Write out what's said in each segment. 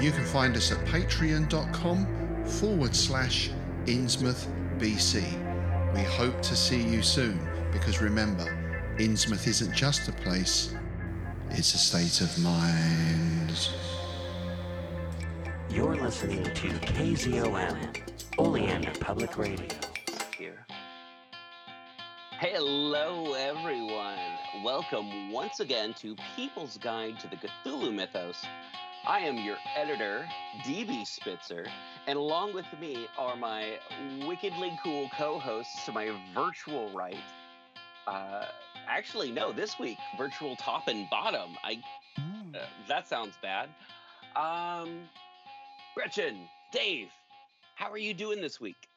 You can find us at patreon.com forward slash Innsmouth BC. We hope to see you soon because remember, Innsmouth isn't just a place, it's a state of mind. You're listening to KZOM, Oleander Public Radio. here. Hello, everyone. Welcome once again to People's Guide to the Cthulhu Mythos. I am your editor, DB Spitzer, and along with me are my wickedly cool co hosts to my virtual right. Uh, actually, no, this week, virtual top and bottom. I uh, That sounds bad. Um, Gretchen, Dave, how are you doing this week?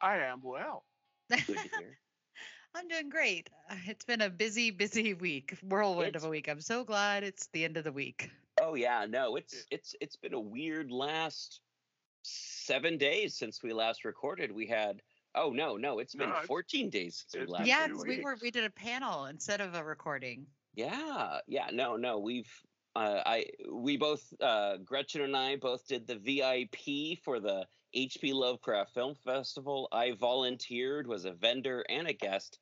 I am well. Good to hear. I'm doing great. It's been a busy, busy week, whirlwind It's- of a week. I'm so glad it's the end of the week. Oh yeah, no, it's it's it's been a weird last seven days since we last recorded. We had oh no, no, it's been No, it's- 14 days since we last. yeah, we were we did a panel instead of a recording. Yeah, yeah, no, no, we've uh, I we both uh, Gretchen and I both did the VIP for the HP Lovecraft Film Festival. I volunteered, was a vendor and a guest,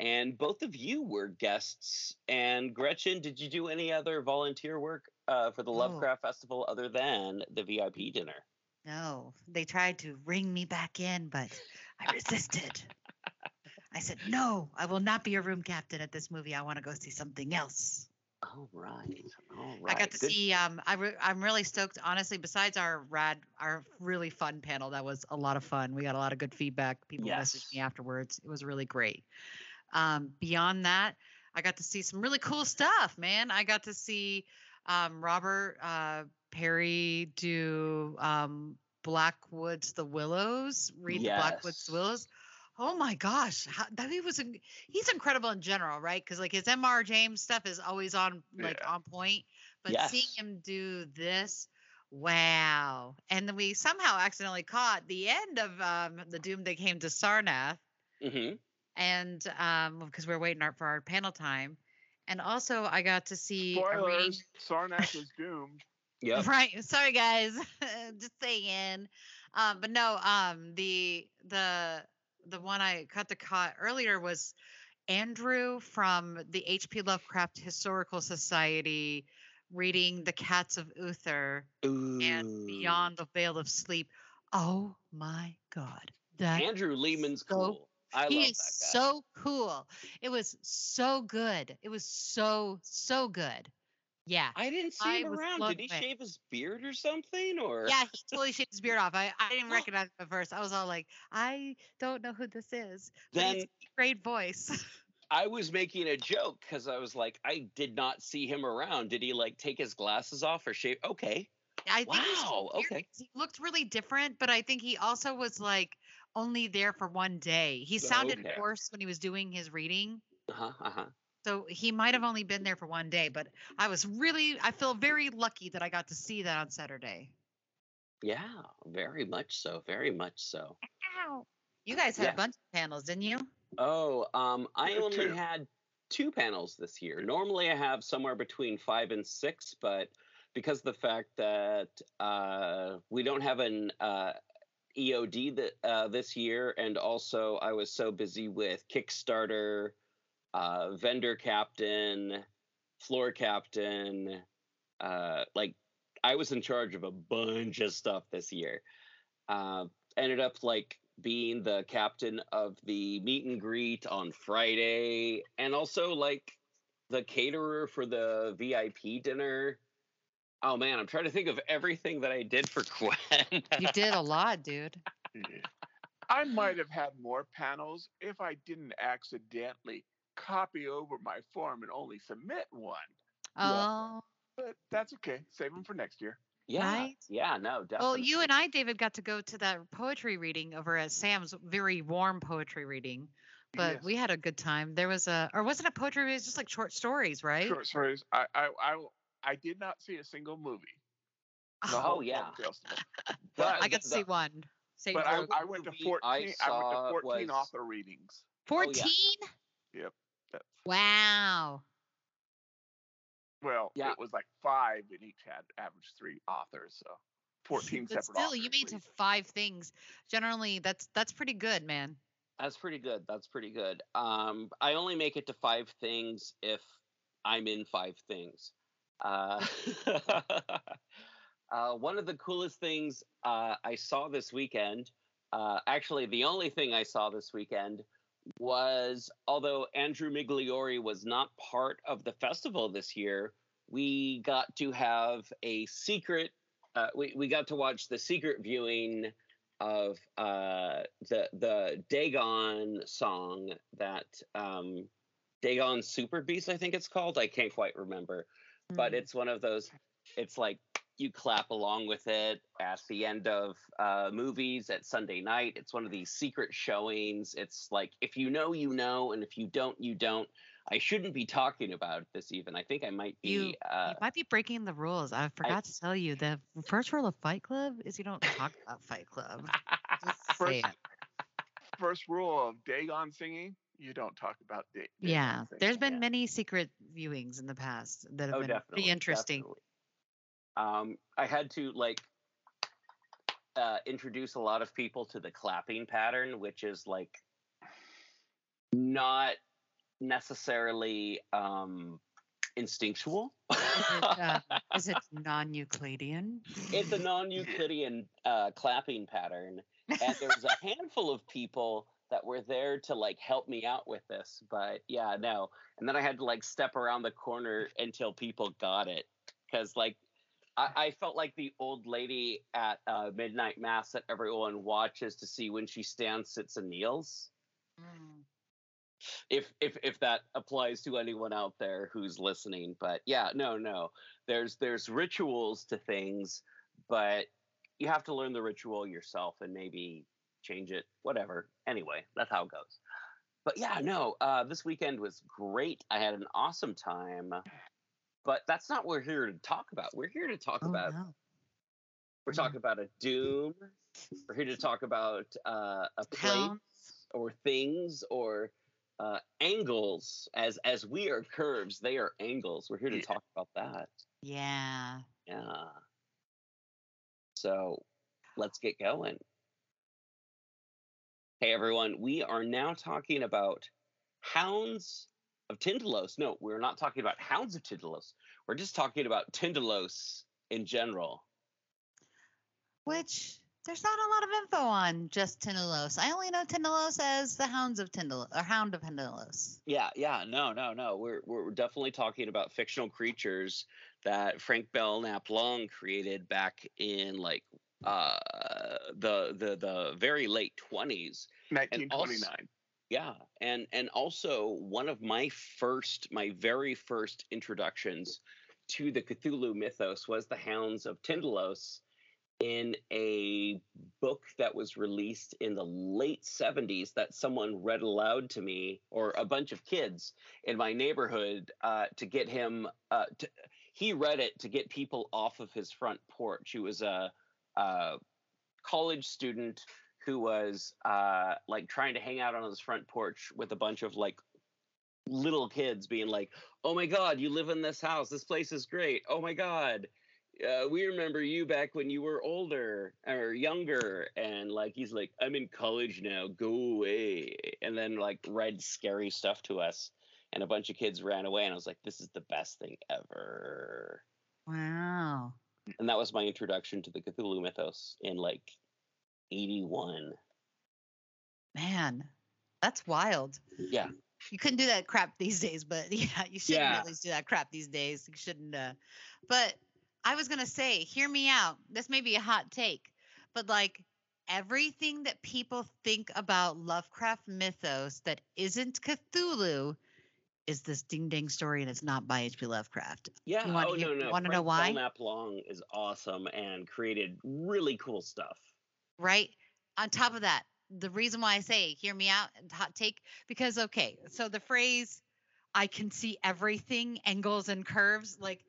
and both of you were guests. And Gretchen, did you do any other volunteer work uh, for the Oh. Lovecraft Festival other than the VIP dinner? No, they tried to ring me back in, but I resisted. I said, no, I will not be a room captain at this movie. I want to go see something else. All right. All right. I got to Good. see. Um, I re- I'm really stoked. Honestly, besides our rad, our really fun panel, that was a lot of fun. We got a lot of good feedback. People messaged me afterwards. It was really great. Um, beyond that, I got to see some really cool stuff, man. I got to see um, Robert uh, Parry do um, Blackwoods the Willows, read the Blackwoods Yes. Willows. Oh my gosh, how, that he was he's incredible in general, right? Because like his Mr. James stuff is always on like Yeah. on point, but seeing him do this, wow! And then we somehow accidentally caught the end of um, the Doom that came to Sarnath, Mhm. and um, because we're waiting for our panel time, and also I got to see Spoilers: Sarnath is doomed. Yeah. Right. Sorry, guys. Just saying. Um, but no. Um, the the the one I cut the cut earlier was Andrew from the H.P. Lovecraft Historical Society reading The Cats of Ulthar and Beyond the Veil of Sleep. Oh my God. That Andrew Leman's so- cool. I he love is guy. so cool. It was so good. It was so so good. Yeah. I didn't see I him around. Did he shave his beard or something? Or Yeah, he totally shaved his beard off. I, I didn't recognize him at first. I was all like, I don't know who this is. Then it's great voice. I was making a joke because I was like, I did not see him around. Did he like take his glasses off or shave? Okay. I think Wow, okay. He looked really different, but I think he also was like only there for one day. He sounded Okay. hoarse when he was doing his reading. Uh huh. Uh huh. So he might have only been there for one day, but I was really, I feel very lucky that I got to see that on Saturday. Yeah, very much so. Very much so. Ow. You guys had Yeah. a bunch of panels, didn't you? Oh, um, I Yeah, only two. had two panels this year. Normally, I have somewhere between five and six, but because of the fact that uh, we don't have an uh, EOD that uh, this year, and also I was so busy with Kickstarter, uh, vendor captain, floor captain, uh, like I was in charge of a bunch of stuff this year. Uh, ended up like being the captain of the meet and greet on Friday, and also like the caterer for the VIP dinner. Oh man, I'm trying to think of everything that I did for Gwen. You did a lot, dude. I might have had more panels if I didn't accidentally copy over my form and only submit one. Oh, But that's okay. Save them for next year. yeah, Right? yeah, no, definitely. well, you and I, David, got to go to that poetry reading over at Sam's very warm poetry reading. But Yes. we had a good time. There was a, or wasn't it a poetry? It was just like short stories, right? Short stories. I, I, I, I did not see a single movie. Oh, oh. yeah. Folk Tale stuff. But I got to the- see one. Saint But I, I went to 14. I I, went to 14 was- author readings. oh, yeah. 14? That's, Wow. well, Yeah. it was like five, and each had average three authors. So 14 But separate still, you made to five things. Generally, that's that's pretty good, man. That's pretty good. That's pretty good. Um, I only make it to five things if I'm in five things. Uh, uh, one of the coolest things uh, I saw this weekend, uh, actually, the only thing I saw this weekend was although Andrew Migliore was not part of the festival this year, we got to have a secret. Uh, we, we got to watch the secret viewing of uh, the the Dagon song that um, Dagon Super Beast, I think it's called. I can't quite remember, but Mm. it's one of those. It's like you clap along with it at the end of uh, movies at Sunday night. It's one of these secret showings. It's like if you know, you know, and if you don't, you don't. I shouldn't be talking about this even. I think I might be. You- uh, you might be breaking the rules. I forgot to tell you the first rule of Fight Club is you don't talk about Fight Club. Just say First- it. First rule of Dagon singing: you don't talk about da- Dagon. Yeah, there's been yeah. many secret viewings in the past that have oh, been pretty interesting. definitely. Um, I had to like uh, introduce a lot of people to the clapping pattern, which is like not necessarily um, instinctual. Is it, uh, is it non-Euclidean? it's a non-Euclidean uh, clapping pattern, and there was a handful of people that were there to like help me out with this. But yeah, no. And then I had to like step around the corner until people got it, because like I, I felt like the old lady at uh, midnight mass that everyone watches to see when she stands, sits, and kneels. Mm. if if if that applies to anyone out there who's listening but yeah no no. There's there's rituals to things but you have to learn the ritual yourself and maybe change it whatever. Anyway that's how it goes. But yeah no uh this weekend was great. I had an awesome time but that's not what we're here to talk about. We're here to talk Oh, about no. we're talking about a doom. We're here to talk about uh a place or things or uh, angles as as we are curves they are angles. We're here to talk about that. Yeah. yeah. So let's get going. Hey everyone. We are now talking about hounds of Tindalos. no we're not talking about hounds of Tindalos. we're just talking about Tindalos in general Which there's not a lot of info on just Tindalos. I only know Tindalos as the Hounds of Tindalos or Hound of Tindalos. Yeah, yeah, no, no, no. We're we're definitely talking about fictional creatures that Frank Belknap Long created back in like uh the the the very late twenties. 1929. Yeah, and and also one of my first, my very first introductions to the Cthulhu mythos was the Hounds of Tindalos in a book that was released in the late 70s that someone read aloud to me or a bunch of kids in my neighborhood uh, to get him uh, to, he read it to get people off of his front porch. He was a, a college student who was uh, like trying to hang out on his front porch with a bunch of like little kids being like oh my god you live in this house. This place is great. Oh my god. Uh, we remember you back when you were older or younger. And like he's like i'm in college now. Go away. And then like read scary stuff to us. And a bunch of kids ran away and i was like this is the best thing ever. Wow. and that was my introduction to the Cthulhu mythos in like '81. Man, that's wild. Yeah, You couldn't do that crap these days, but yeah, you shouldn't Yeah. at least do that crap these days. You shouldn't. Uh, but I was gonna say, hear me out. This may be a hot take, but like everything that people think about Lovecraft mythos that isn't Cthulhu is this ding dang story, and it's not by H.P. Lovecraft. yeah. wanna oh hear- no, no. wanna know Frank why? Belknap Long is awesome and created really cool stuff. Right? On top of that, the reason why I say hear me out and hot take because okay, so the phrase I can see everything angles and curves like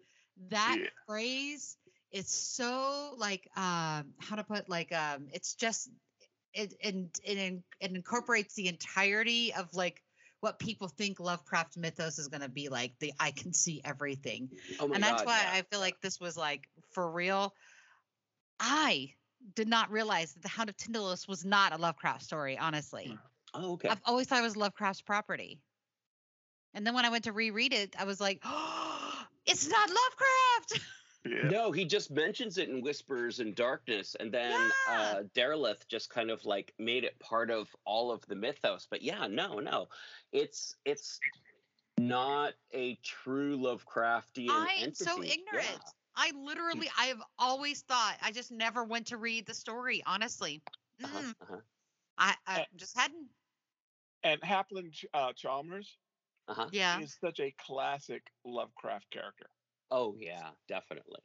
that Yeah. phrase is so like um how to put like um it's just it and it, it incorporates the entirety of like what people think Lovecraft mythos is going to be like the I can see everything Oh and that's God, why yeah. I feel like this was like for real. I did not realize that the Hound of Tindalos was not a Lovecraft story. Honestly, Oh, okay. I've always thought it was Lovecraft's property. And then when I went to reread it, I was like, "Oh, it's not Lovecraft." Yeah. No, he just mentions it in Whispers and Darkness, and then Yeah. uh, Derleth just kind of like made it part of all of the mythos. But yeah, no, no, it's it's not a true Lovecraftian I am so ignorant. Yeah. I literally, I have always thought. I just never went to read the story. Honestly, Uh-huh, Mm, uh-huh, I, I Uh, just hadn't. And Halpin uh, Chalmers uh-huh. Yeah. is such a classic Lovecraft character. Oh yeah, definitely.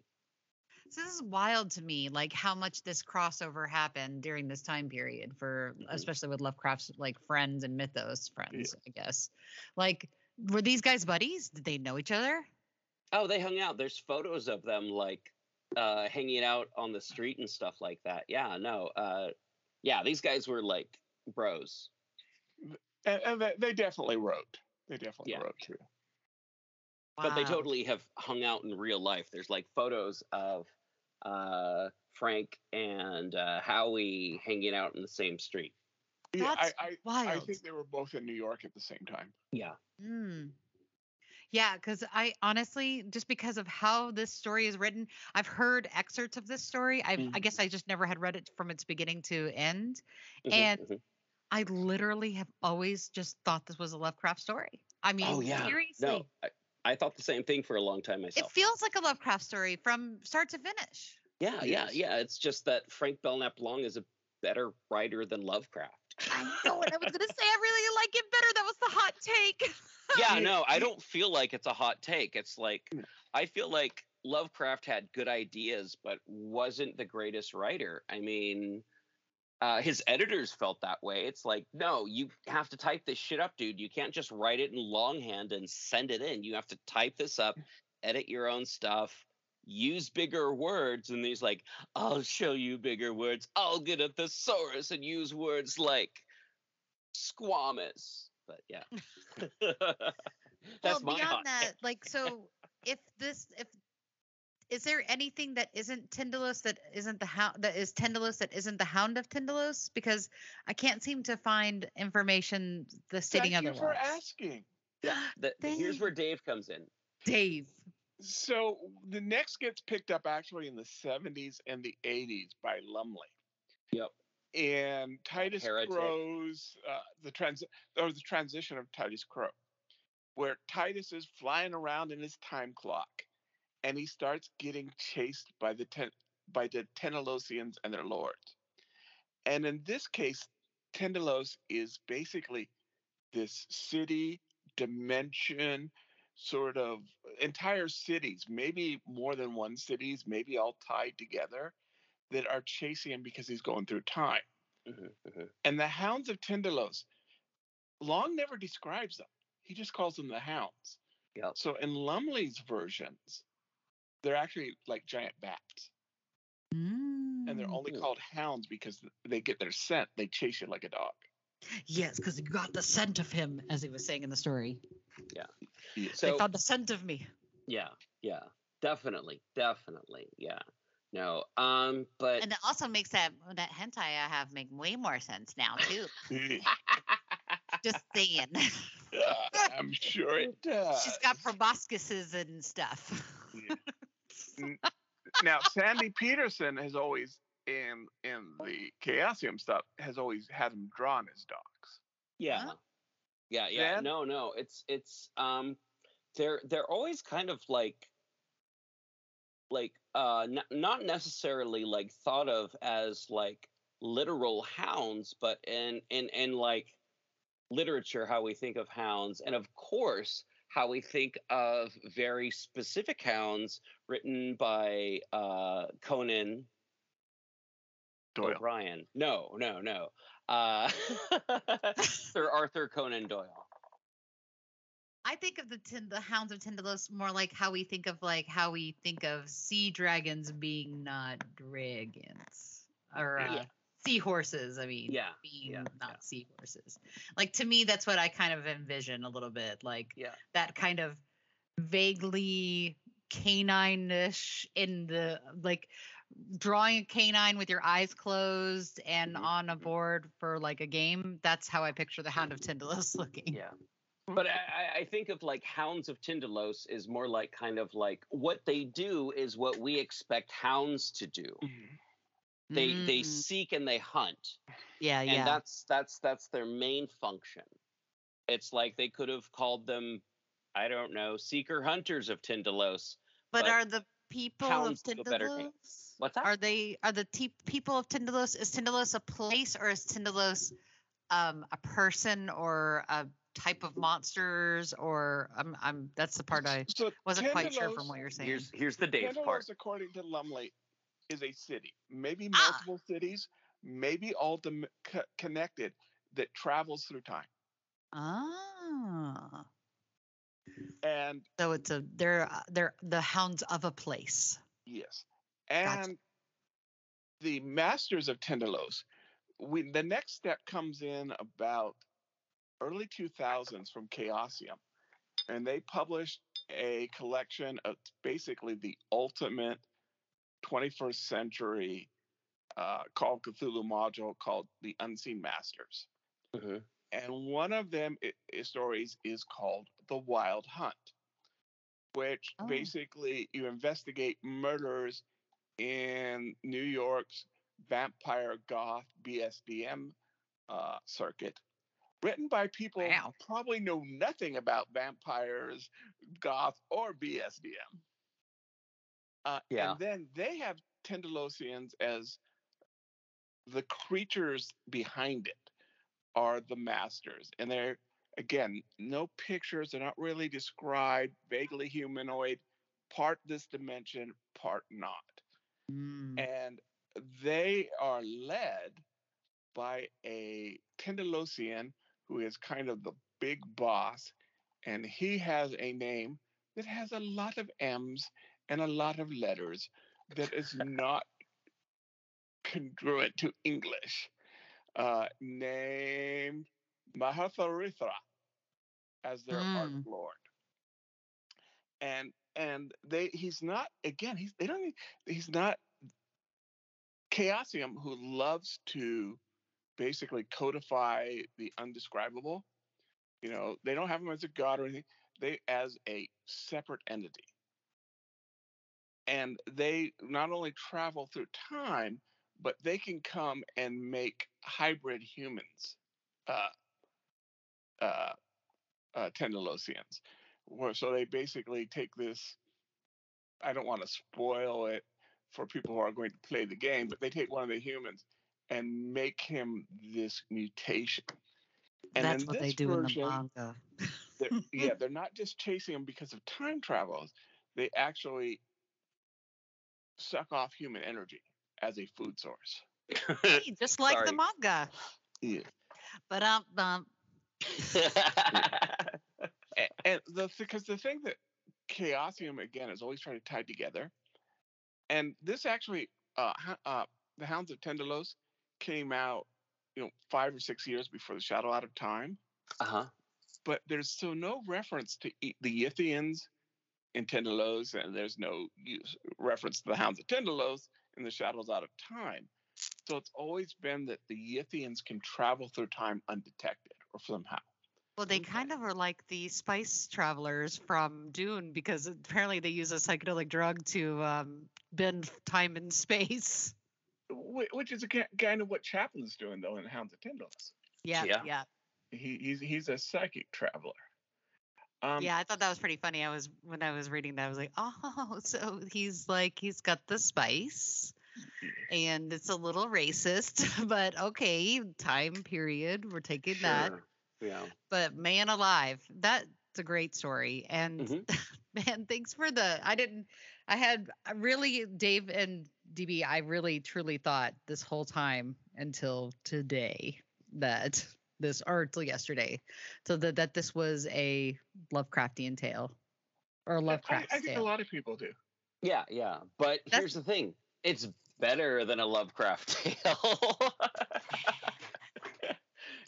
So this is wild to me, like how much this crossover happened during this time period for Mhm. especially with Lovecraft's like friends and mythos friends, I guess. Like, were these guys buddies? Did they know each other? Oh, they hung out. There's photos of them like uh, hanging out on the street and stuff like that. Yeah, no, uh, yeah, these guys were like bros. And, and they, they definitely wrote. They definitely Yeah. wrote too. but they totally have hung out in real life. There's like photos of uh, Frank and uh, Howie hanging out in the same street. That's I, I, I wild. think they were both in New York at the same time. Yeah. Mm. Yeah, because I honestly, just because of how this story is written, I've heard excerpts of this story. I've, I Mhm. guess I just never had read it from its beginning to end. Mhm, And mhm. I literally have always just thought this was a Lovecraft story. I mean, oh yeah, seriously. no, I, I thought the same thing for a long time myself. It feels like a Lovecraft story from start to finish. yeah, yeah, yeah. It's just that Frank Belknap Long is a better writer than Lovecraft. I know what I was gonna say. I really like it better. That was the hot take. yeah, no, I don't feel like it's a hot take. It's like Mm. I feel like Lovecraft had good ideas, but wasn't the greatest writer. I mean, uh, his editors felt that way. It's like, no, you have to type this shit up, dude. You can't just write it in longhand and send it in. You have to type this up, edit your own stuff, use bigger words. And he's like, I'll show you bigger words. I'll get a thesaurus and use words like squamous. But yeah. That's well, my hot beyond that, like, so if this, if is there anything that isn't Tindalos that isn't the hound that is Tindalos that isn't the Hound of Tindalos? Because I can't seem to find information the stating Thank you otherwise. for asking. Yeah, the, the- here's where Dave comes in. Dave. So the next gets picked up actually in the 70s and the 80s by Lumley. Yep. And Titus Heretic. Crow's uh, the trans or the transition of Titus Crow, where Titus is flying around in his time clock, and he starts getting chased by the ten, by the Tindalosians and their lords. And in this case, Tindalos is basically this city dimension sort of entire cities, maybe more than one cities, maybe all tied together, that are chasing him because he's going through time. Mhm, mhm. And the hounds of Tindalos, Long never describes them. He just calls them the hounds. Yep. So in Lumley's versions, they're actually like giant bats. And they're only Mm. called hounds because they get their scent. They chase you like a dog. Yes, because he got the scent of him, as he was saying in the story. Yeah. So they found the scent of me. yeah, yeah, definitely, definitely, yeah. No, um, but And it also makes that that hentai I have make way more sense now too. Just saying. Yeah, I'm sure it does. She's got proboscises and stuff. Yeah. Now Sandy Petersen has always in in the Chaosium stuff has always had him drawn as dogs. Yeah. Huh? Yeah, yeah. Dan? No, no. It's it's um they're they're always kind of like like uh n- not necessarily like thought of as like literal hounds, but in in in like literature how we think of hounds and of course how we think of very specific hounds written by uh Conan Doyle. O'Brien. No, no, no. Uh Sir Arthur Conan Doyle. I think of the tin- the hounds of Tindalos more like how we think of like how we think of sea dragons being not dragons or uh, Yeah. seahorses. I mean, Yeah, being yeah, not yeah. seahorses. Like to me, that's what I kind of envision a little bit, like Yeah. that kind of vaguely canine-ish in the like drawing a canine with your eyes closed and Mhm, on a mhm. board for like a game. That's how I picture the Hound of Tindalos looking. Yeah. But I, I- think of like Hounds of Tindalos is more like kind of like what they do is what we expect hounds to do. Mhm. They they Mm, seek and they hunt. yeah, And yeah. that's that's that's their main function. It's like they could have called them, I don't know, seeker hunters of Tindalos. But, but are the people of hounds do a better name. Tindalos? What's that? Are they are the te- people of Tindalos? Is Tindalos a place or is Tindalos um, a person or a type of monsters? Or I'm I'm that's the part I So wasn't quite sure from what you're saying. Here's here's the Dave Tindalos, part. according to Lumley, is a city, maybe Ah. multiple cities, maybe all dem- co- connected that travels through time. Ah, And so it's a they're uh, they're the hounds of a place. yes, Gotcha. and the masters of Tindalos. We the next step comes in about early 2000s from Chaosium, and they published a collection of basically the ultimate 21st century uh, Call of Cthulhu module called the Unseen Masters. Mhm. And one of them i- i- stories is called The Wild Hunt, which Oh. basically you investigate murders in New York's vampire goth BSDM uh, circuit, written by people Wow. who probably know nothing about vampires, goth, or BSDM. Uh, Yeah. And then they have Tindalosians as the creatures behind it are the masters. And they're, again, no pictures. They're not really described, vaguely humanoid, part this dimension, part not. Mm. And they are led by a Tindalosian who is kind of the big boss. And he has a name that has a lot of M's and a lot of letters that is not congruent to English. Uh, named Mahatharithra as their art Mm. lord. And and they he's not again he's they don't he's not Chaosium who loves to basically codify the undescribable. You know, they don't have him as a god or anything. They as a separate entity. And they not only travel through time, but they can come and make hybrid humans, uh, uh, uh, Tindalosians. Where, so they basically take this. I don't want to spoil it for people who are going to play the game, but they take one of the humans and make him this mutation. And That's what they this do in the version, manga. they're- yeah, they're not just chasing him because of time travels. They actually suck off human energy as a food source. Hey, just like the manga. Yeah. But um, um And the because the thing that Chaosium again is always trying to tie together, and this actually, uh, uh, the Hounds of Tindalos came out, you know, five or six years before the Shadow Out of Time. uh-huh. but there's so no reference to E- the Yithians in Tindalos, and there's no use, reference to the Hounds of Tindalos in the Shadows Out of Time. So it's always been that the Yithians can travel through time undetected somehow. Well, they Okay. kind of are like the spice travelers from Dune because apparently they use a psychedelic drug to um, bend time and space. Which is a kind of what Chaplin's doing though in Hounds of Tyndall. Yeah, Yeah. yeah, He, he's he's a psychic traveler. Um, yeah. I thought that was pretty funny. I was when I was reading that, I was like, oh, so he's like he's got the spice, and it's a little racist, but okay, time period. We're taking that. Yeah. But man alive, that's a great story. And Mhm. man, thanks for the. I didn't. I had really Dave and DB. I really truly thought this whole time until today that this or until yesterday, so that that this was a Lovecraftian tale or Lovecraft I, think a lot of people do. Yeah, yeah. But That's- here's the thing. It's better than a Lovecraft tale.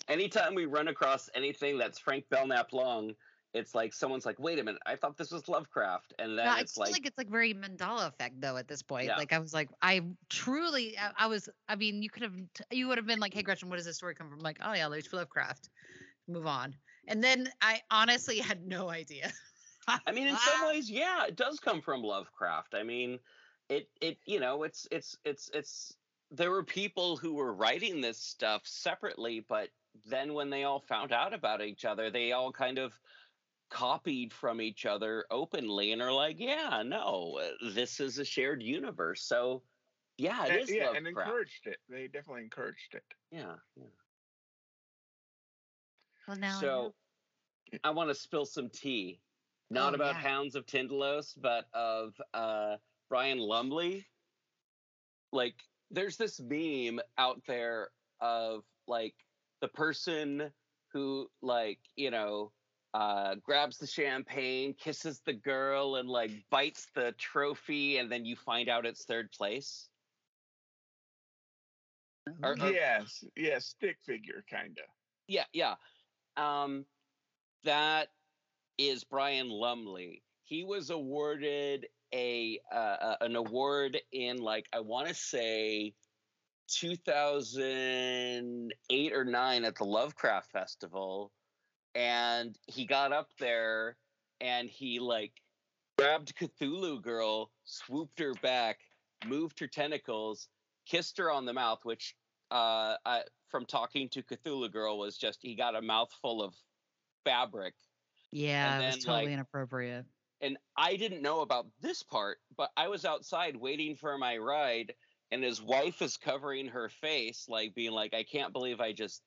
Anytime we run across anything that's Frank Belknap long, it's like someone's like, "Wait a minute, I thought this was Lovecraft," and then No, I it's feel like, like, it's like very Mandela effect though at this point. Yeah. Like I was like, I truly, I, I was. I mean, you could have, you would have been like, hey Gretchen, what does this story come from? like, oh yeah, H.P. Lovecraft. Move on. And then I honestly had no idea. I mean, in some ways, yeah, it does come from Lovecraft. I mean, it it you know, it's it's it's it's there were people who were writing this stuff separately, but then when they all found out about each other, they all kind of copied from each other openly and are like, yeah, no, uh, this is a shared universe. So, yeah, it And- is yeah, and encouraged it. They definitely encouraged it. yeah, yeah. Well, now I. So I want to spill some tea, not Oh, about yeah. Hounds of Tindalos, but of uh, Brian Lumley. Like, there's this meme out there of like the person who, like, you know, uh, grabs the champagne, kisses the girl, and like bites the trophy, and then you find out it's third place. Or- or- yes, yes, stick figure kind of. yeah yeah um that is brian lumley he was awarded a uh, an award in like i want to say 2008 or 9 at the lovecraft festival and he got up there and he like grabbed cthulhu girl swooped her back moved her tentacles kissed her on the mouth which uh, I, from talking to Cthulhu Girl was just he got a mouthful of fabric, yeah, it was totally like- inappropriate. And I didn't know about this part, but I was outside waiting for my ride, and his wife is covering her face, like being like, "I can't believe I just,"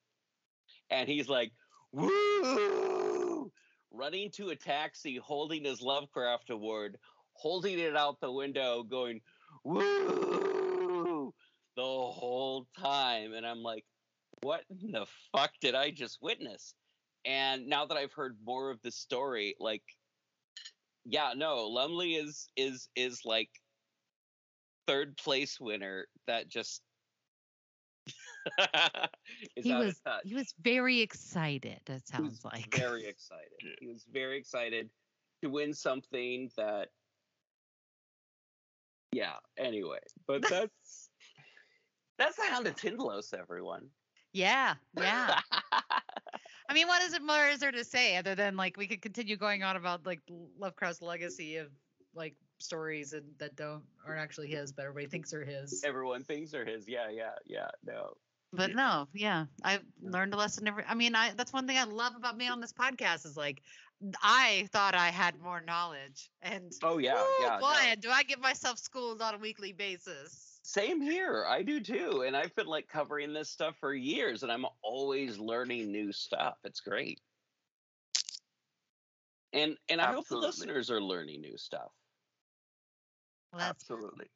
and he's like, "Woo!" running to a taxi, holding his Lovecraft award, holding it out the window, going, "Woo!" the whole time, and I'm like, "What in the fuck did I just witness?" And now that I've heard more of the story, like yeah no lumley is is is like third place winner that just is He out was of touch. he was very excited. It He was sounds like. very excited he was very excited to win something that yeah anyway but that's that's the hound of Tindalos, everyone yeah, yeah. I mean, what is it more is there to say other than like we could continue going on about like Lovecraft's legacy of like stories and that don't aren't actually his, but everybody thinks are his. everyone thinks are his yeah yeah yeah no But no, yeah, I've learned a lesson. Every, I mean, I that's one thing I love about me on this podcast is like I thought I had more knowledge, and oh yeah woo, yeah boy, no. do I get myself schooled on a weekly basis. Same here. I do too. And I've been like covering this stuff for years and I'm always learning new stuff. It's great. And and I hope the listeners are learning new stuff. Well, that's Absolutely.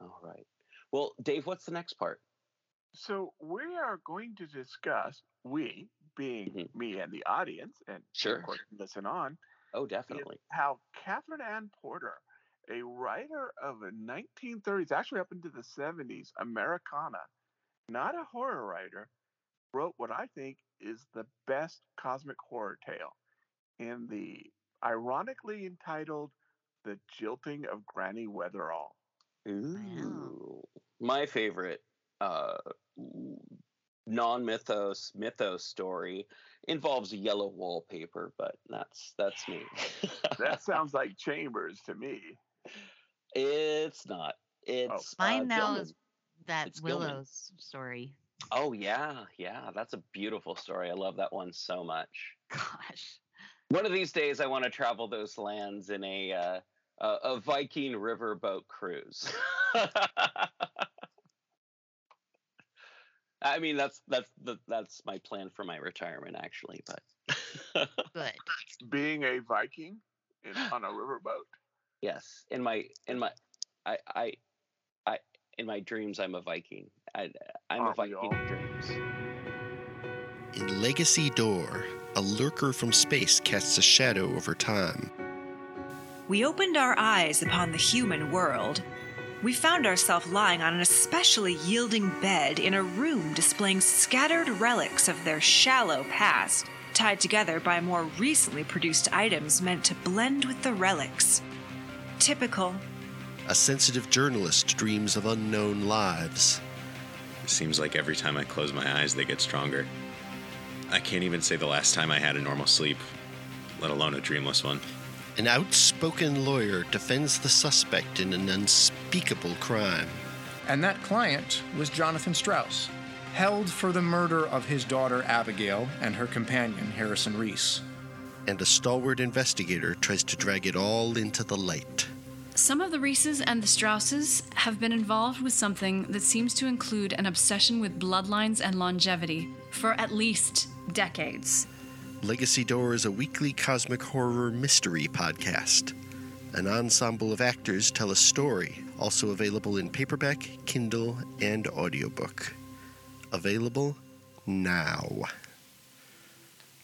All right. Well, Dave, what's the next part? So we are going to discuss we being Mhm. me and the audience, and Sure. of course listen on, Oh, definitely. how Katherine Anne Porter, a writer of the 1930s, actually up into the 70s, Americana, not a horror writer, wrote what I think is the best cosmic horror tale in the ironically entitled The Jilting of Granny Weatherall. Ooh. My favorite uh non-mythos mythos story involves yellow wallpaper, but that's that's me. That sounds like Chambers to me. It's not. It's uh, Mine now Gilman. is that It's Gilman. Willow's story. Oh yeah, yeah. That's a beautiful story. I love that one so much. Gosh. One of these days, I want to travel those lands in a uh, a, a Viking riverboat cruise. I mean, that's that's the, that's my plan for my retirement, actually. But Good. Being a Viking in, on a riverboat. Yes, in my in my I I I in my dreams, I'm a Viking. I I'm a Aren't we Viking in dreams. In Legacy Door, a lurker from space casts a shadow over time. We opened our eyes upon the human world. We found ourselves lying on an especially yielding bed in a room displaying scattered relics of their shallow past, tied together by more recently produced items meant to blend with the relics. Typical. A sensitive journalist dreams of unknown lives. It seems like every time I close my eyes, they get stronger. I can't even say the last time I had a normal sleep, let alone a dreamless one. An outspoken lawyer defends the suspect in an unspeakable crime. And that client was Jonathan Strauss, held for the murder of his daughter Abigail and her companion Harrison Reese. And a stalwart investigator tries to drag it all into the light. Some of the Reeses and the Strausses have been involved with something that seems to include an obsession with bloodlines and longevity for at least decades. Legacy Door is a weekly cosmic horror mystery podcast. An ensemble of actors tell a story, also available in paperback, Kindle, and audiobook. Available now.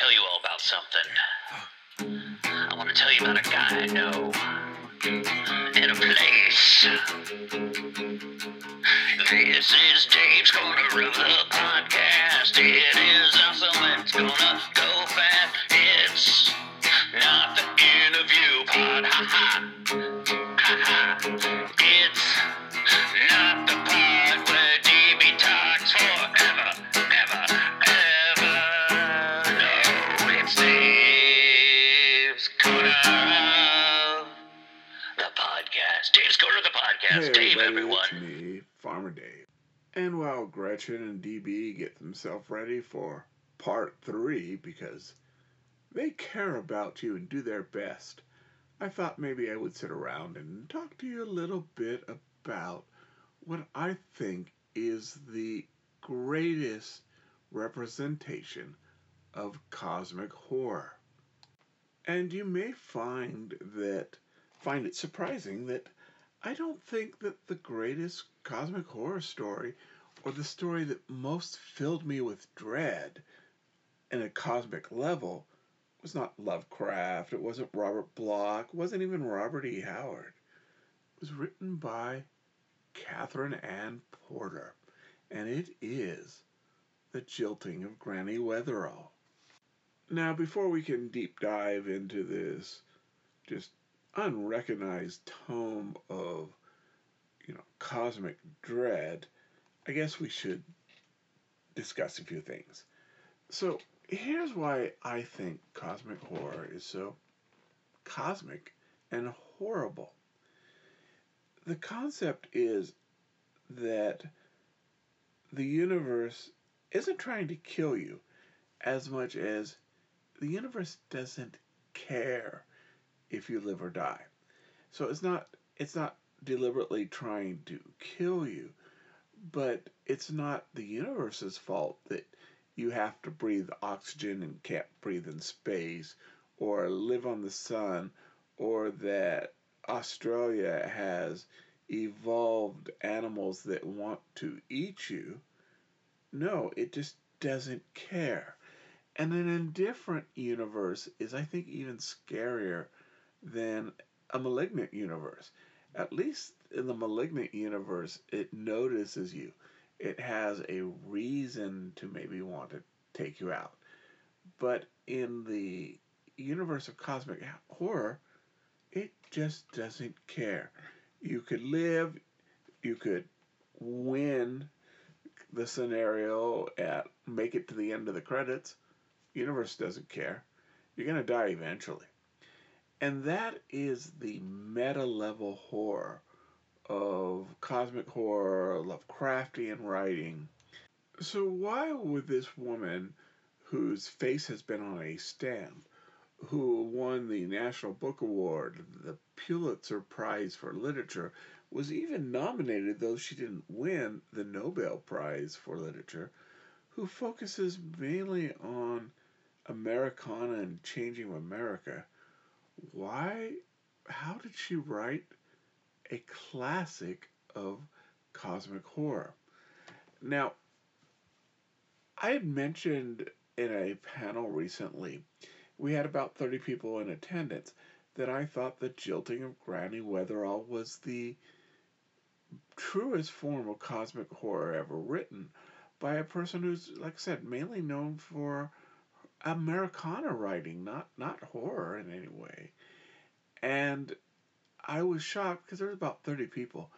Tell you all about something. I want to tell you about a guy I know in a place. This is Dave's Corner of the podcast. It is awesome. It's gonna go fast. It's not the interview. Ha ha. Ha podcast. Hey, Dave, everybody, everyone. It's me, Farmer Dave. And while Gretchen and DB get themselves ready for part three because they care about you and do their best, I thought maybe I would sit around and talk to you a little bit about what I think is the greatest representation of cosmic horror. And you may find that find it surprising that I don't think that the greatest cosmic horror story or the story that most filled me with dread in a cosmic level was not Lovecraft, it wasn't Robert Bloch, it wasn't even Robert E. Howard. It was written by Katherine Anne Porter, and it is The Jilting of Granny Weatherall. Now, before we can deep dive into this just unrecognized tome of, you know, cosmic dread, I guess we should discuss a few things. So, here's why I think cosmic horror is so cosmic and horrible. The concept is that the universe isn't trying to kill you as much as the universe doesn't care if you live or die. So it's not it's not deliberately trying to kill you, but it's not the universe's fault that you have to breathe oxygen and can't breathe in space, or live on the sun, or that Australia has evolved animals that want to eat you. No, it just doesn't care. And an indifferent universe is, I think, even scarier than a malignant universe. At least in the malignant universe, it notices you. It has a reason to maybe want to take you out. But in the universe of cosmic horror, it just doesn't care. You could live, you could win the scenario at make it to the end of the credits. Universe doesn't care. You're going to die eventually. And that is the meta level horror of cosmic horror, Lovecraftian writing. So, why would this woman, whose face has been on a stamp, who won the National Book Award, the Pulitzer Prize for Literature, was even nominated, though she didn't win the Nobel Prize for Literature, who focuses mainly on Americana and changing America. Why? How did she write a classic of cosmic horror? Now, I had mentioned in a panel recently, we had about 30 people in attendance, that I thought the jilting of Granny Weatherall was the truest form of cosmic horror ever written by a person who's, like I said, mainly known for Americana writing, not not horror in any way. And I was shocked because there was about 30 people.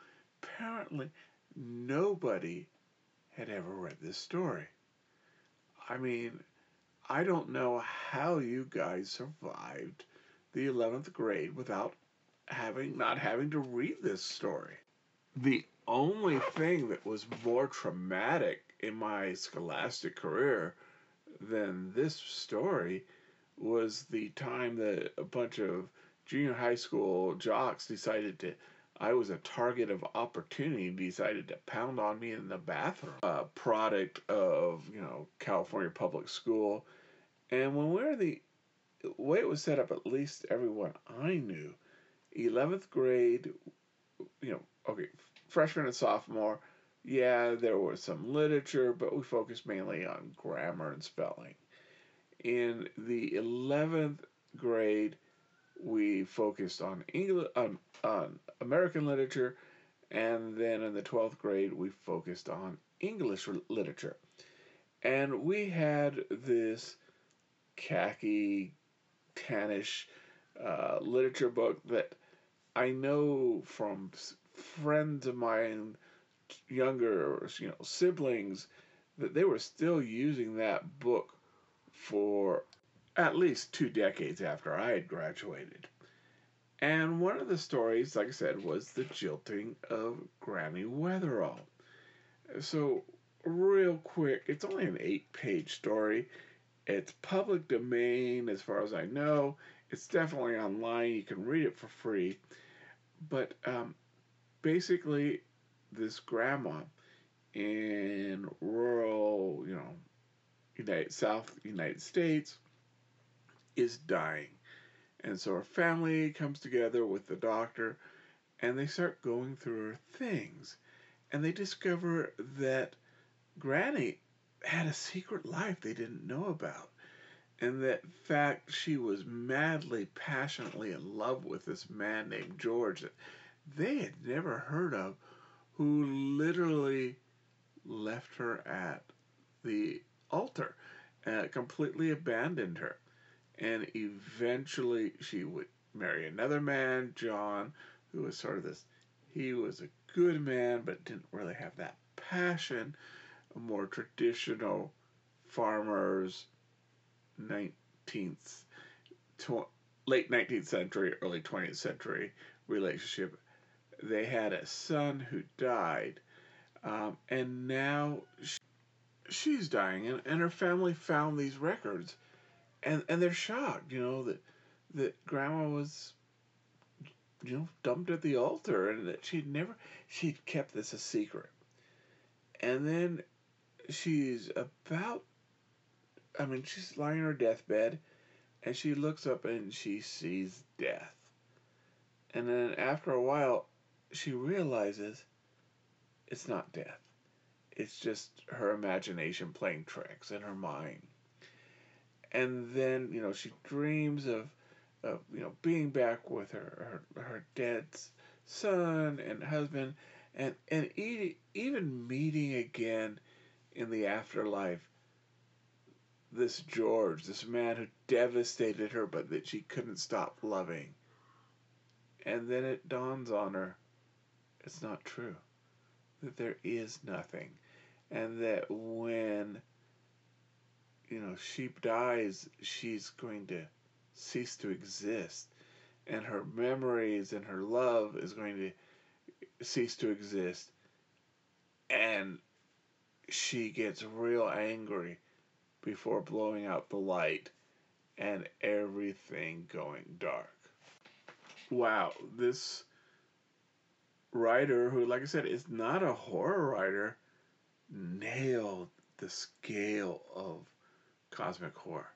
Apparently, nobody had ever read this story. I mean, I don't know how you guys survived the 11th grade without having not having to read this story. The only thing that was more traumatic in my scholastic career than this story was the time that a bunch of junior high school jocks decided to I was a target of opportunity decided to pound on me in the bathroom. A product of, you know, California public school. And when we were the way it was set up, at least everyone I knew, 11th grade, you know, okay, freshman and sophomore, yeah, there was some literature, but we focused mainly on grammar and spelling. In the 11th grade, we focused on English, on, on American literature, and then in the 12th grade, we focused on English literature. And we had this khaki, tannish uh, literature book that I know from friends of mine younger, you know, siblings, that they were still using that book for at least two decades after I had graduated. And one of the stories, like I said, was the jilting of Granny Weatherall. So, real quick, it's only an eight page story. It's public domain as far as I know. It's definitely online. You can read it for free. But um, basically, this grandma in rural, you know, United South United States is dying. And so her family comes together with the doctor and they start going through her things. And they discover that Granny had a secret life they didn't know about. And that fact she was madly, passionately in love with this man named George that they had never heard of who literally left her at the altar, uh, completely abandoned her. And eventually she would marry another man, John, who was sort of this, he was a good man, but didn't really have that passion, a more traditional farmers, 19th, tw- late 19th century, early 20th century relationship they had a son who died, um, and now she, she's dying, and, and her family found these records, and and they're shocked, you know that that grandma was, you know, dumped at the altar, and that she'd never she'd kept this a secret, And then she's about, I mean, she's lying on her deathbed and she looks up and she sees death. And then after a while, she realizes it's not death. It's just her imagination playing tricks in her mind. And then, you know, she dreams of, of you know, being back with her, her, her dead son and husband and, and even meeting again in the afterlife this George, this man who devastated her but that she couldn't stop loving. And then it dawns on her it's not true. That there is nothing. And that when, you know, sheep dies, she's going to cease to exist. And her memories and her love is going to cease to exist. And she gets real angry before blowing out the light and everything going dark. Wow, this writer, who, like I said, is not a horror writer, nailed the scale of cosmic horror.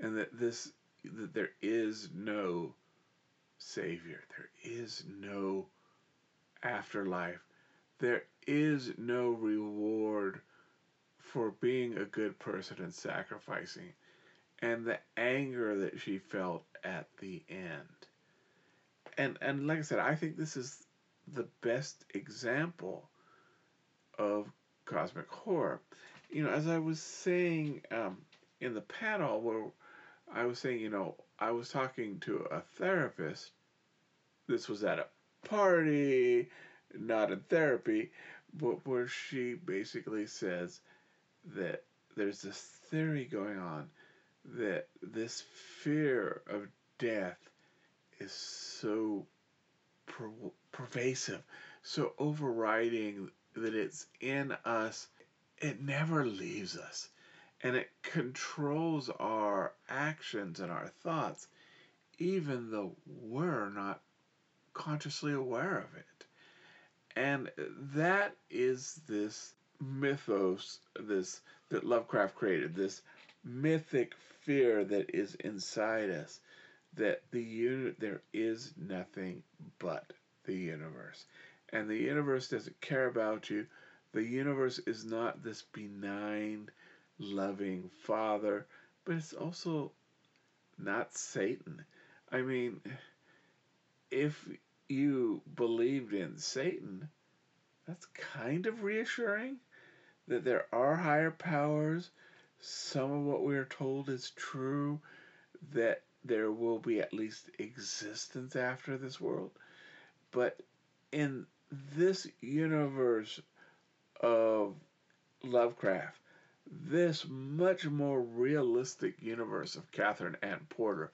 And that this, that there is no savior, there is no afterlife, there is no reward for being a good person and sacrificing, and the anger that she felt at the end. And and like I said, I think this is the best example of cosmic horror. You know, as I was saying um, in the panel where I was saying, you know, I was talking to a therapist. This was at a party, not in therapy, but where she basically says that there's this theory going on that this fear of death is so per- pervasive, so overriding that it's in us, it never leaves us. And it controls our actions and our thoughts, even though we're not consciously aware of it. And that is this mythos, this that Lovecraft created, this mythic fear that is inside us, that the uni- there is nothing but the universe. And the universe doesn't care about you. The universe is not this benign, loving father, but it's also not Satan. I mean, if you believed in Satan, that's kind of reassuring that there are higher powers. Some of what we are told is true, that there will be at least existence after this world. But in this universe of Lovecraft, this much more realistic universe of Katherine Anne Porter,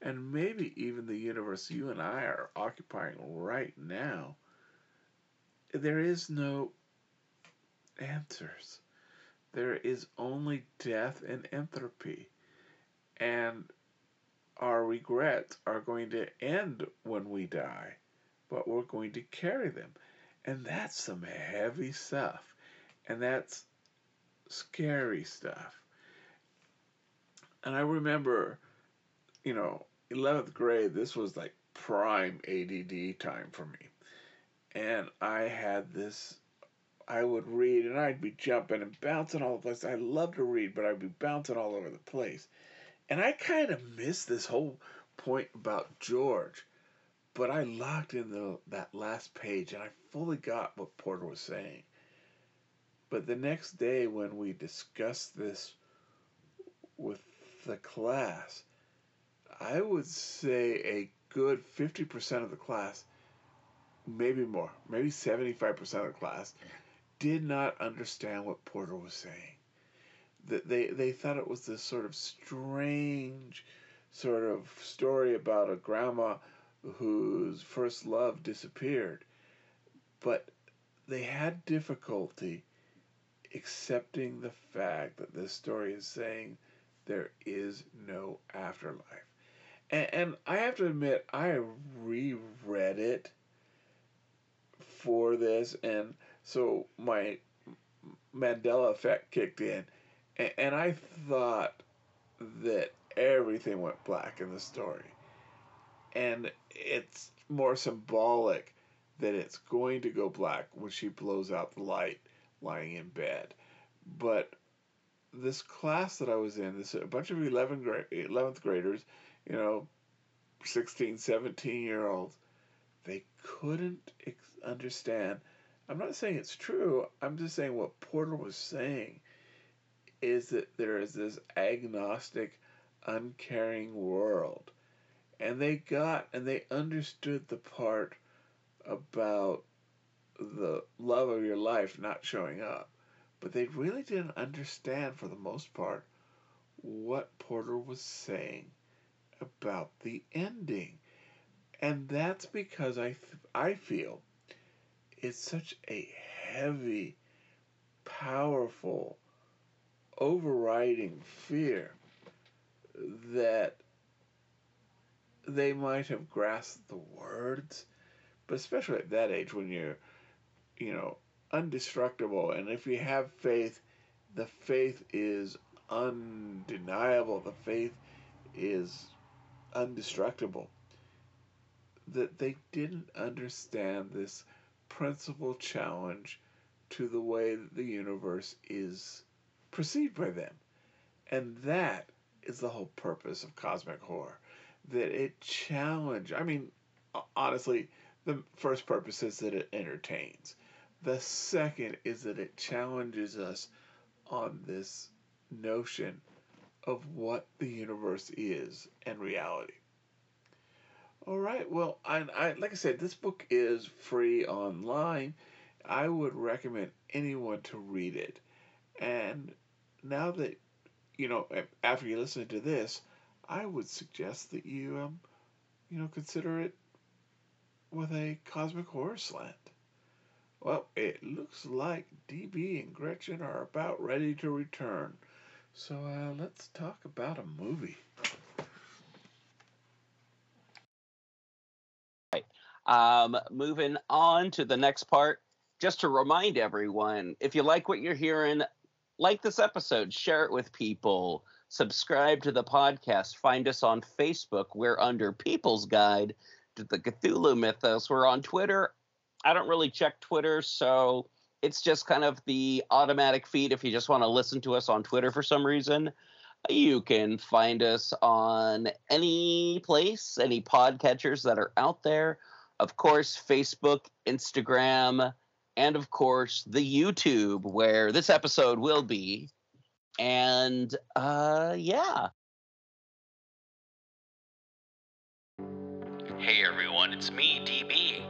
and maybe even the universe you and I are occupying right now, there is no answers. There is only death and entropy. And our regrets are going to end when we die, but we're going to carry them. And that's some heavy stuff. And that's scary stuff. And I remember, you know, 11th grade, this was like prime ADD time for me. And I had this, I would read and I'd be jumping and bouncing all over the place. I love to read, but I'd be bouncing all over the place. And I kind of missed this whole point about George, but I locked in the, that last page and I fully got what Porter was saying. But the next day, when we discussed this with the class, I would say a good 50% of the class, maybe more, maybe 75% of the class, did not understand what Porter was saying that they they thought it was this sort of strange sort of story about a grandma whose first love disappeared. But they had difficulty accepting the fact that this story is saying there is no afterlife. And, and i have to admit i reread it for this and so my Mandela effect kicked in, and, and I thought that everything went black in the story, and it's more symbolic that it's going to go black when she blows out the light lying in bed. But this class that I was in, this a bunch of 11 grade, 11th graders, you know, 16, 17 year olds, they couldn't ex- understand. I'm not saying it's true. I'm just saying what Porter was saying is that there is this agnostic, uncaring world. And they got and they understood the part about the love of your life not showing up. But they really didn't understand, for the most part, what Porter was saying about the ending. And that's because I, th- I feel it's such a heavy, powerful, overriding fear that they might have grasped the words, but especially at that age when you're, you know, undestructible, and if you have faith, the faith is undeniable, the faith is undestructible. That they didn't understand this principal challenge to the way that the universe is perceived by them. And that is the whole purpose of cosmic horror. That it challenge I mean honestly, the first purpose is that it entertains. The second is that it challenges us on this notion of what the universe is and reality. All right. Well, I, I like I said, this book is free online. I would recommend anyone to read it. And now that you know, after you listen to this, I would suggest that you um, you know, consider it with a cosmic horror slant. Well, it looks like DB and Gretchen are about ready to return. So uh, let's talk about a movie. Right. Um, moving on to the next part, just to remind everyone if you like what you're hearing, like this episode, share it with people, subscribe to the podcast, find us on Facebook. We're under People's Guide to the Cthulhu Mythos. We're on Twitter. I don't really check Twitter, so it's just kind of the automatic feed if you just want to listen to us on Twitter for some reason. You can find us on any place, any podcatchers that are out there of course, Facebook, Instagram, and of course, the YouTube, where this episode will be. And uh, yeah. Hey everyone, it's me, DB.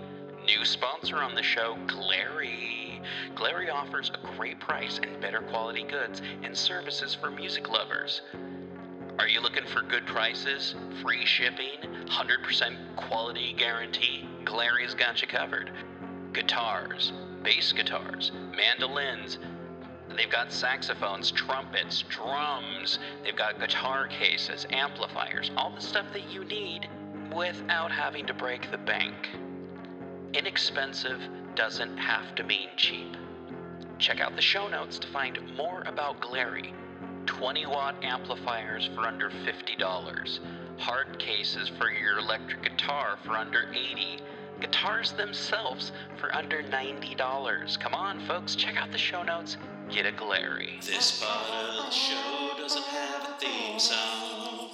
New sponsor on the show, Glarry. Glarry offers a great price and better quality goods and services for music lovers. Are you looking for good prices, free shipping, 100% quality guarantee? Glarry's got you covered. Guitars, bass guitars, mandolins. They've got saxophones, trumpets, drums. They've got guitar cases, amplifiers, all the stuff that you need without having to break the bank. Inexpensive doesn't have to mean cheap. Check out the show notes to find more about Glarry. 20 watt amplifiers for under $50. Hard cases for your electric guitar for under 80. Guitars themselves for under $90. Come on, folks, check out the show notes. Get a Glarry. This part of the show doesn't have a theme song.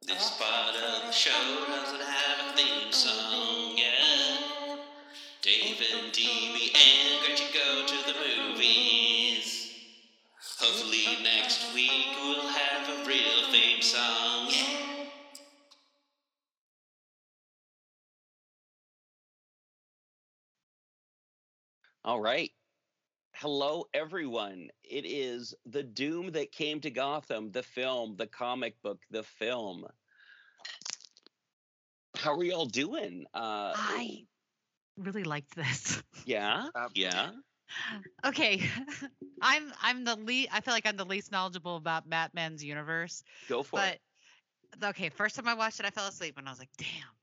This part of the show doesn't have a theme song, yeah. Dave and DB and Gretchen go to the movies. Hopefully next week we'll have a real theme song, All right. Hello, everyone. It is The Doom That Came to Gotham, the film, the comic book, the film. How are y'all doing? Uh, I really liked this. yeah, yeah. Okay, I'm I'm the least. I feel like I'm the least knowledgeable about Batman's universe. Go for it. But okay, first time I watched it, I fell asleep and I was like, damn.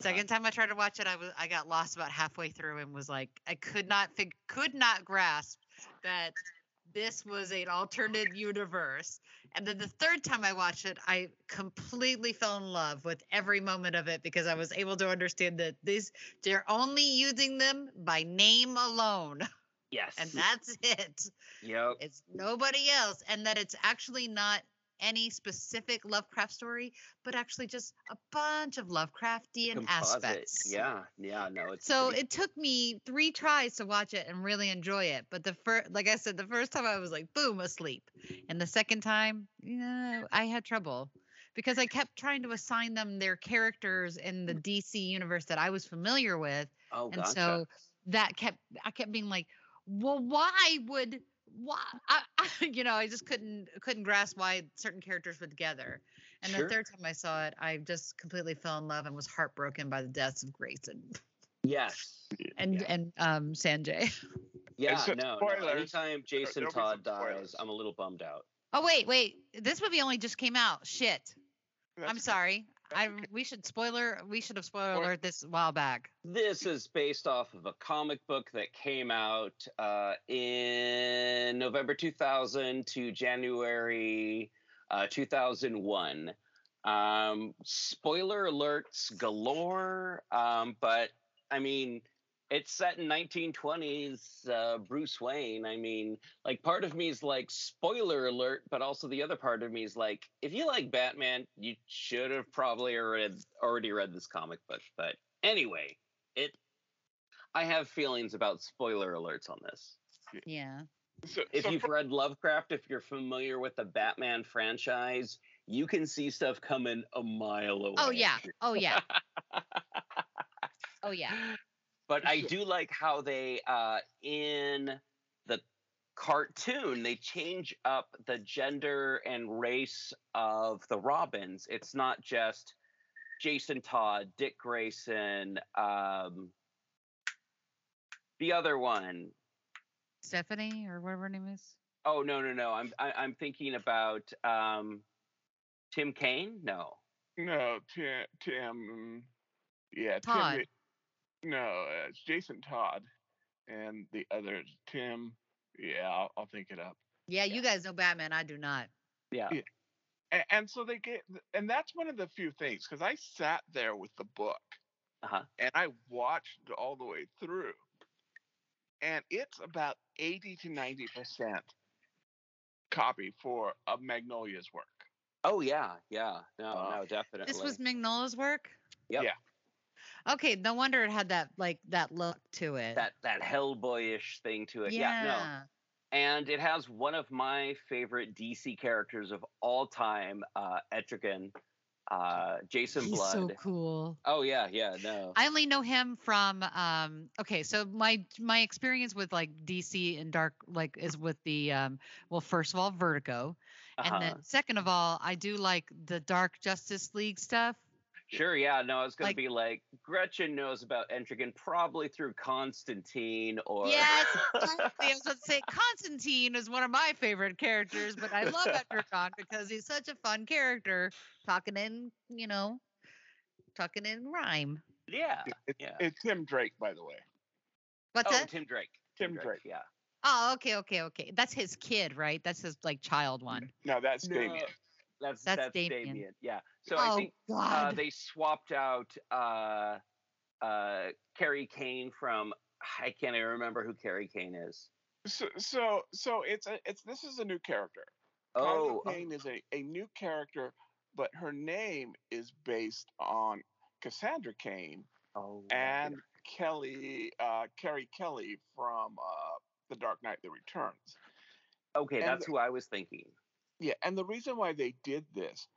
Second uh-huh. time I tried to watch it, I was I got lost about halfway through and was like, I could not fig- could not grasp that this was an alternate universe. And then the third time I watched it, I completely fell in love with every moment of it because I was able to understand that these they're only using them by name alone. Yes. And that's it. Yep. It's nobody else. And that it's actually not any specific Lovecraft story, but actually just a bunch of Lovecraftian Composite. aspects. Yeah. Yeah. No. It's So pretty- it took me three tries to watch it and really enjoy it. But the first, like I said, the first time I was like, boom, asleep. And the second time, yeah, I had trouble because I kept trying to assign them their characters in the mm. DC universe that I was familiar with. Oh, and gotcha. so that kept, I kept being like, well, why would, why, I, I, you know, I just couldn't, couldn't grasp why certain characters were together. And Sure. the third time I saw it, I just completely fell in love and was heartbroken by the deaths of Grayson yes. and and um Sanjay. Yeah. so- no. no. Anytime Jason Todd dies. I'm a little bummed out. Oh wait, wait. This movie only just came out. Shit. I'm sorry. I we should spoiler we should have spoiler alert this a while back. This is based off of a comic book that came out uh, in November 2000 to January uh, 2001. Um, spoiler alerts galore, um, but I mean, it's set in 1920s uh, Bruce Wayne. I mean, like part of me is like spoiler alert, but also the other part of me is like, if you like Batman, you should have probably read already read this comic book. But anyway, it. I have feelings about spoiler alerts on this. Yeah. So, If so you've for- read Lovecraft, if you're familiar with the Batman franchise, you can see stuff coming a mile away. Oh yeah. Oh yeah. oh yeah. But I do like how they uh in the cartoon they change up the gender and race of the Robins. It's not just Jason Todd, Dick Grayson, um the other one. Stephanie or whatever her name is. Oh no no no! I'm I, I'm thinking about um Tim Kaine. No, no, Tim, Tim, yeah, Todd. Tim. No, uh, it's Jason Todd, and the other is Tim. Yeah, I'll, I'll think it up. Yeah, you guys know Batman. I do not. yeah, Yeah. And, and so they get, and that's one of the few things because I sat there with the book uh-huh. and I watched all the way through, and it's about eighty to ninety percent copy for of Magnolia's work. Oh yeah, yeah. No, Uh, no, definitely. This was Magnolia's work. Yep. Yeah. Okay, no wonder it had that like that look to it. that that Hellboyish thing to it. Yeah, no. And it has one of my favorite DC characters of all time, uh, Etrigan, uh, Jason He's Blood. so cool. Oh yeah, yeah, no. I only know him from um okay, so my my experience with like DC and dark like is with the um well first of all Vertigo Uh-huh. and then second of all I do like the Dark Justice League stuff. Sure, yeah, no, it's was gonna be like Gretchen knows about Etrigan probably through Constantine or Yes, exactly. I was about to say Constantine is one of my favorite characters, but I love Etrigan because he's such a fun character talking in, you know, talking in rhyme. yeah, It's, yeah. it's Tim Drake, by the way. What's oh, that? Tim Drake. Tim Drake. Yeah. Oh, okay, okay, okay. That's his kid, right? That's his like child one. No, that's No, Damien. That's That's that's, Damien. Damien. Yeah. So oh I think uh, they swapped out uh, uh, Carrie Kane from I can't even remember who Carrie Kane is. So, so, so it's a, it's this is a new character. Oh, Constance Kane is a, a new character, but her name is based on Cassandra Cain oh, and Kelly, uh, Carrie Kelly from uh, The Dark Knight: The Returns. okay, and that's the- who I was thinking. Yeah, and the reason why they did this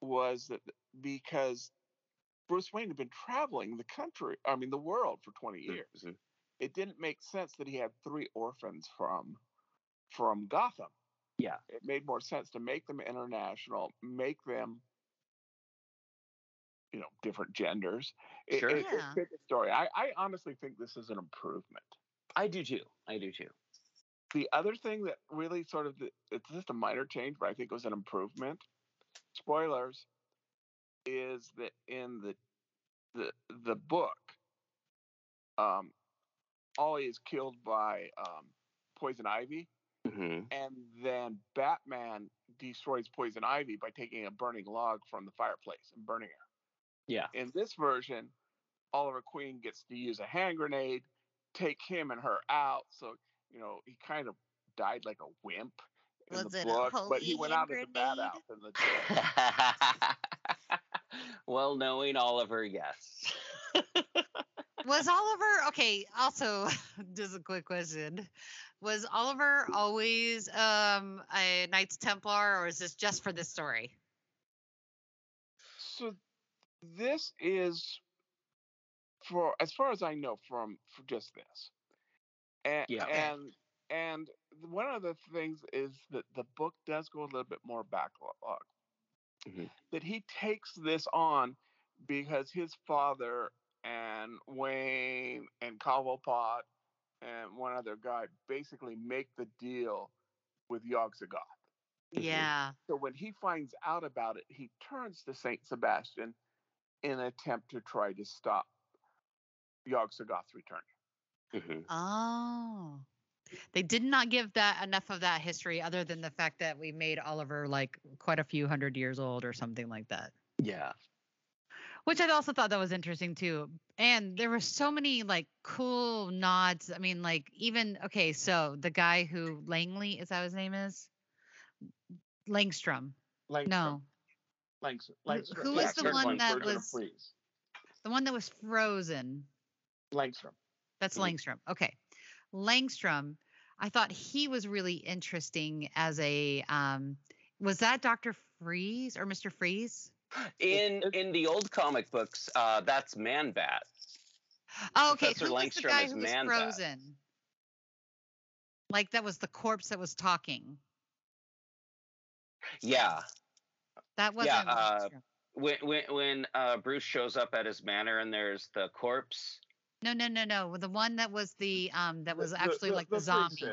was that because Bruce Wayne had been traveling the country, I mean the world for 20 years. Mhm. It didn't make sense that he had three orphans from from Gotham. Yeah. It made more sense to make them international, make them you know, different genders. It, Sure. it, it Yeah. fit the story. I, I honestly think this is an improvement. I do too. I do too. The other thing that really sort of it's just a minor change, but I think it was an improvement. Spoilers is that in the the the book, um, Ollie is killed by um, Poison Ivy, hmm and then Batman destroys Poison Ivy by taking a burning log from the fireplace and burning her. Yeah. In this version, Oliver Queen gets to use a hand grenade, take him and her out. So, you know, he kind of died like a wimp in Was the it a book, but he went hand out as a badass grenade? in the book. well, knowing Oliver, yes. Was Oliver okay? Also, just a quick question: Was Oliver always um, a Knights Templar, or is this just for this story? So this is for as far as I know from for just this. And Yeah. and and one of the things is that the book does go a little bit more backlog. Mhm. That he takes this on because his father and Wayne and Cobblepot and one other guy basically make the deal with Yogg-Sothoth. Yeah. So when he finds out about it, he turns to Saint Sebastian in an attempt to try to stop Yogg-Sothoth returning. Mhm. Oh. They did not give that enough of that history, other than the fact that we made Oliver like quite a few hundred years old or something like that. Yeah. Which I also thought that was interesting too. And there were so many like cool nods. I mean, like even okay, so the guy who Langley is that his name is? Langstrom. Langstrom. No. Langstrom. Who- Langstrom. who was yeah, the one that was- The one that was frozen. Langstrom. That's Mhm. Langstrom. Okay. Langstrom, I thought he was really interesting as a um was that Dr. Freeze or Mr. Freeze? In in the old comic books, uh, that's Man Bat. Oh, okay. Professor Who was the Langstrom guy is who was Man Bat. frozen? Like that was the corpse that was talking. Yeah. That wasn't yeah. Uh, when when when uh, Bruce shows up at his manor and there's the corpse. No, no, no, no. The one that was the um that was The- actually the, like the, the, zombie.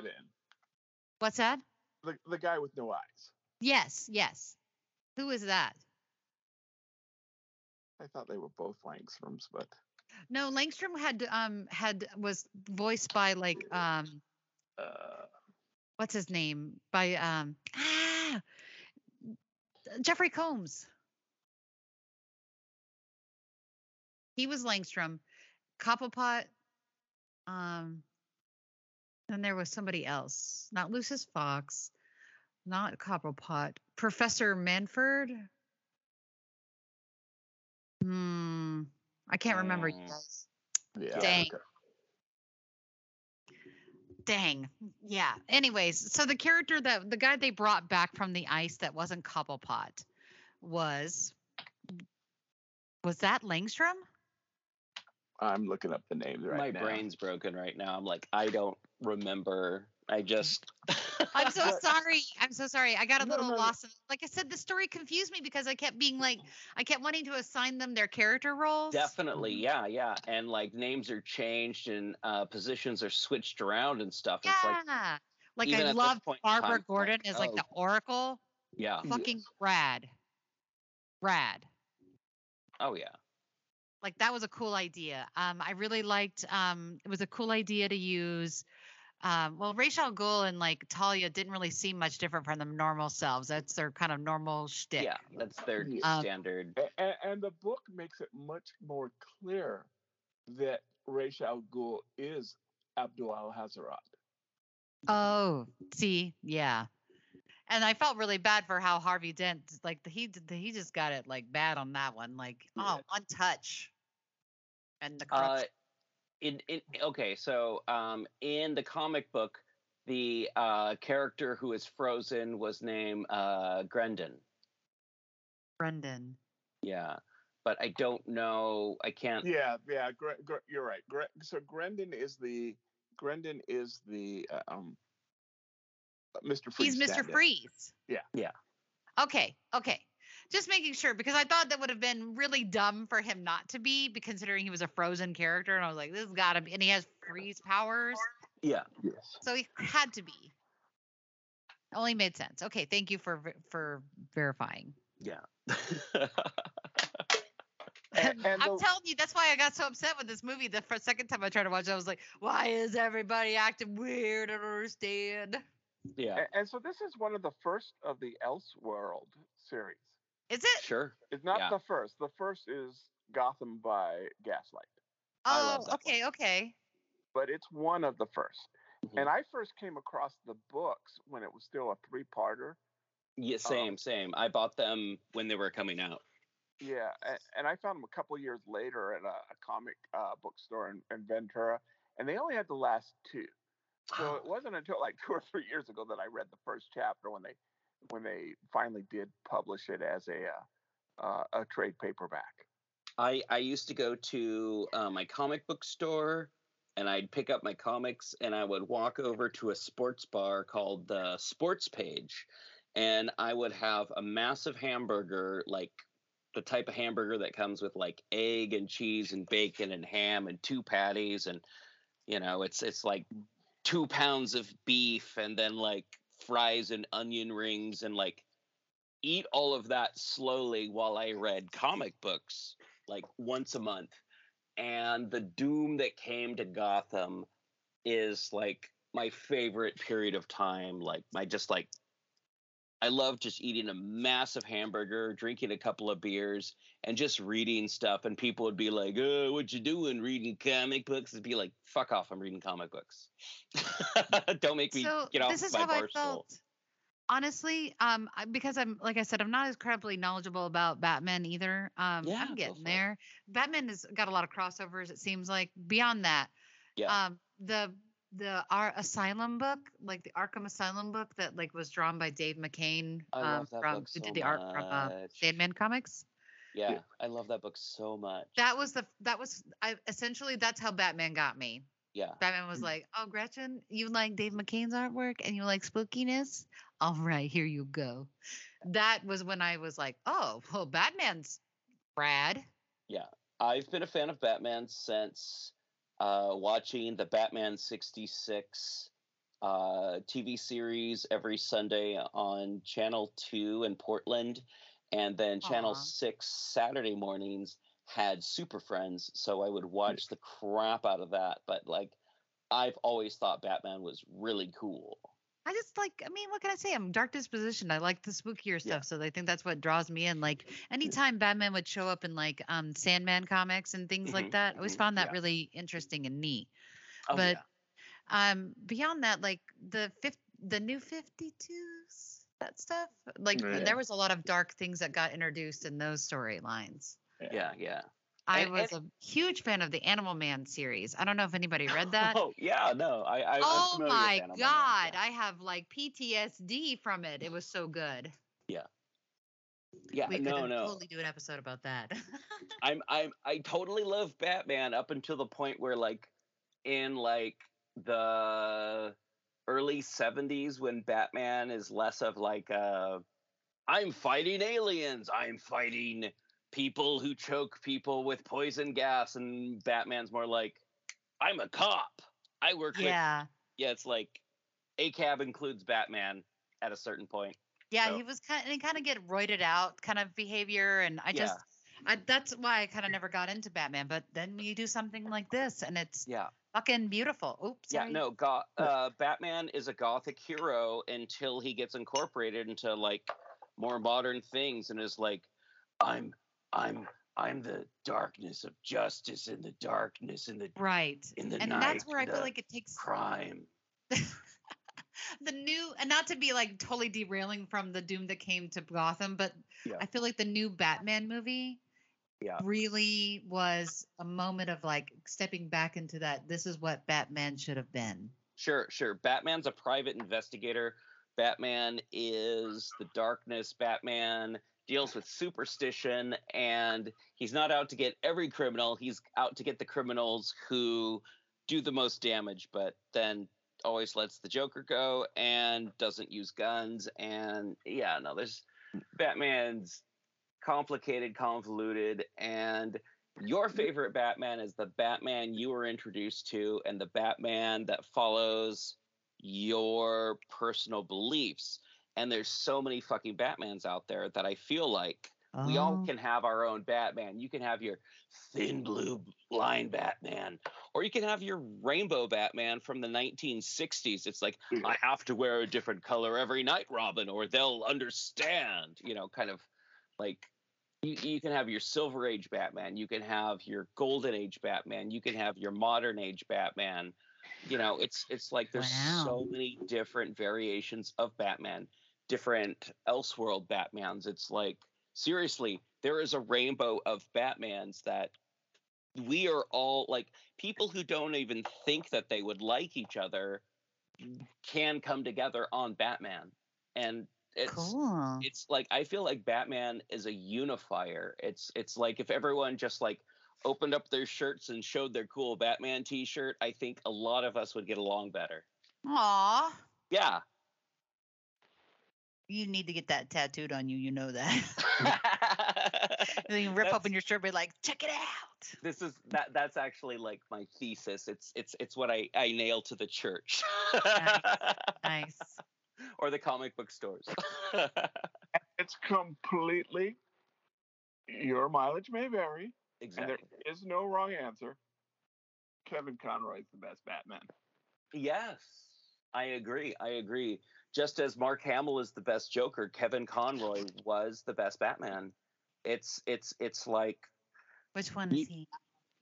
What's that? The, the guy with no eyes. Yes, yes. Who is that? I thought they were both Langstroms, but No, Langstrom had um had was voiced by like um uh, what's his name by um ah Jeffrey Combs. He was Langstrom, Cobblepot. Um, then there was somebody else, not Lucius Fox, not Cobblepot, Professor Manford. Hmm, I can't remember. You Mm. guys. yeah. Dang. okay. Dang. Yeah. Anyways, so the character that the guy they brought back from the ice that wasn't Cobblepot was was that Langstrom? I'm looking up the names right My now. brain's broken right now. I'm like, I don't remember. I just. I'm so sorry. I'm so sorry. I got a No, little no, no. lost. in- Like I said, the story confused me because I kept being like, I kept wanting to assign them their character roles. Definitely, yeah, yeah, and like names are changed and uh, positions are switched around and stuff. It's like, Yeah. Like even I at this loved point in Barbara time, Gordon like, as like oh. the Oracle. yeah, Fucking rad. Rad. oh yeah, like that was a cool idea. Um, I really liked. Um, it was a cool idea to use. Um, well, Ra's al Ghul and like Talia didn't really seem much different from their normal selves. That's their kind of normal shtick. yeah. That's their Um, standard. and, and the book makes it much more clear that Ra's al Ghul is Abdul Alhazred. Oh, see, yeah. And I felt really bad for how Harvey Dent, like he he just got it like bad on that one. Like, oh, one touch, and the Uh, corruption. in in okay, so um, in the comic book, the uh character who is frozen was named uh Grendon. Brendan. Yeah, but I don't know. I can't. Yeah, yeah, Gre- Gre- you're right. Gre- so Grendon is the Grendon is the uh, um Mr. Freeze. He's Mr. stand-in. Freeze. Yeah. Yeah. Okay, okay. Just making sure because I thought that would have been really dumb for him not to be, be- considering he was a frozen character, and I was like, this has got to be, and he has freeze powers, Yeah. Yes. so he had to be. Only made sense. Okay, thank you for for verifying. Yeah. And, and I'm the- telling you, that's why I got so upset with this movie. The first, second time I tried to watch it, I was like, "Why is everybody acting weird? I don't understand." Yeah. a- and so this is one of the first of the Elseworld series. Is it? Sure. It's not Yeah. the first. The first is Gotham by Gaslight, Oh, love that okay, okay. but it's one of the 1st Mhm. And I first came across the books when it was still a three-parter. Yeah, same, same. I bought them when they were coming out. Yeah, and, and I found them a couple years later at a, a comic uh, bookstore in, in Ventura, and they only had the last two. So it wasn't until like two or three years ago that I read the first chapter when they when they finally did publish it as a uh, uh, a trade paperback. I I used to go to uh, my comic book store and I'd pick up my comics and I would walk over to a sports bar called the Sports Page and I would have a massive hamburger like the type of hamburger that comes with like egg and cheese and bacon and ham and two patties and you know it's it's like two pounds of beef and then like fries and onion rings and like eat all of that slowly while I read comic books like once a month. And the doom that came to Gotham is like my favorite period of time. Like my just like I love just eating a massive hamburger, drinking a couple of beers, and just reading stuff. And people would be like, "Oh, what you doing? Reading comic books?" It'd be like, "Fuck off! I'm reading comic books. Don't make me so get off this is my how bar I stool." felt. Honestly, um, because I'm like I said, I'm not as incredibly knowledgeable about Batman either. Um, Yeah, I'm getting it. there. Batman has got a lot of crossovers. It seems like beyond that, Yeah. um, the the our Asylum book, like the Arkham Asylum book that like was drawn by Dave McKean, um, from book who so did the art from uh. Sandman comics. yeah, I love that book so much. That was the that was I essentially that's how Batman got me. Yeah. Batman was like, "Oh, Gretchen, you like Dave McKean's artwork and you like spookiness? All right, here you go." That was when I was like, "Oh, well, Batman's rad." Yeah, I've been a fan of Batman since uh, watching the Batman 66 uh, TV series every Sunday on Channel 2 in Portland. And then Channel Aw. 6 Saturday mornings had Super Friends. So I would watch the crap out of that. But like, I've always thought Batman was really cool. I just like, I mean, what can I say? I'm dark disposition. I like the spookier stuff, so I think that's what draws me in. Like anytime Batman would show up in like um Sandman comics and things like Mhm, that, I always mhm, found that yeah. really interesting and neat. Oh, but yeah. um beyond that, like the fifth, the new 52s, that stuff, like Yeah. there was a lot of dark things that got introduced in those storylines. Yeah, yeah. I And- was a huge fan of the Animal Man series. I don't know if anybody read that. Oh, yeah, no. I, I, oh my Animal Man, god, I have like PTSD from it. It was so good. Yeah. Yeah, we no, could no. totally do an episode about that. I'm I'm I totally love Batman up until the point where like in like the early 70s when Batman is less of like uh I'm fighting aliens, I'm fighting people who choke people with poison gas and Batman's more like I'm a cop. I work with yeah. Yeah, it's like A cab includes Batman at a certain point. Yeah, So- he was kind of, kind of get roided out kind of behavior, and I just, I, that's why I kind of never got into Batman. But then you do something like this, and it's Yeah. fucking beautiful. Oops, Yeah, sorry. no, go- uh, Batman is a gothic hero until he gets incorporated into like more modern things and is like, I'm, I'm, I'm the darkness of justice in the darkness in the right, in the and night. that's where I feel like it takes crime. the new, and not to be like totally derailing from the doom that came to Gotham, but Yeah. I feel like the new Batman movie Yeah. really was a moment of like stepping back into that. This is what Batman should have been. Sure, sure. Batman's a private investigator. Batman is the darkness. Batman deals with superstition, and he's not out to get every criminal. He's out to get the criminals who do the most damage, but then always lets the Joker go and doesn't use guns. And yeah, no, there's Batman's complicated, convoluted, and your favorite Batman is the Batman you were introduced to, and the Batman that follows your personal beliefs. And there's so many fucking Batmans out there that I feel like We all Oh. can have our own Batman. You can have your thin blue line Batman, or you can have your rainbow Batman from the 1960s. It's like, I have to wear a different color every night, Robin, or they'll understand, you know, kind of like you, you can have your silver age batman you can have your golden age batman you can have your modern age batman you know it's it's like there's so many different variations of batman different elseworld batmans it's like seriously there is a rainbow of batmans that we are all like people who don't even think that they would like each other can come together on batman and it's Cool. it's like I feel like Batman is a unifier. It's it's like if everyone just like opened up their shirts and showed their cool Batman t-shirt, I think a lot of us would get along better. Aw. Yeah. You need to get that tattooed on you. You know that. then you rip open your shirt, and be like, check it out. This is that that's actually like my thesis. It's it's it's what I I nail to the church. nice. or the comic book stores. it's completely your mileage may vary. Exactly. And there is no wrong answer. Kevin Conroy is the best Batman. Yes, I agree. I agree. Just as Mark Hamill is the best Joker, Kevin Conroy was the best Batman. It's it's it's like Which one is he?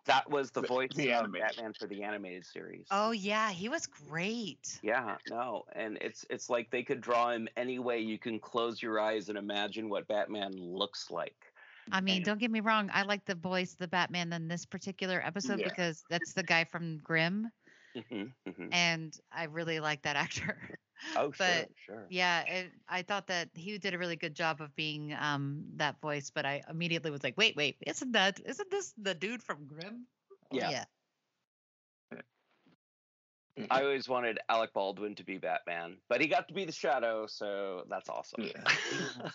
that was the voice the of animated. Batman for the animated series. Oh yeah, he was great. Yeah, no, and it's it's like they could draw him any way you can close your eyes and imagine what Batman looks like. I mean, don't get me wrong. I like the voice of the Batman in this particular episode Yeah. because that's the guy from Grimm, Mhm, mhm. and I really like that actor. Oh, sure, but sure. yeah, it, I thought that he did a really good job of being um that voice. But I immediately was like, wait, wait, isn't that isn't this the dude from Grimm? Oh, Yeah. yeah. I always wanted Alec Baldwin to be Batman, but he got to be the Shadow, so that's awesome.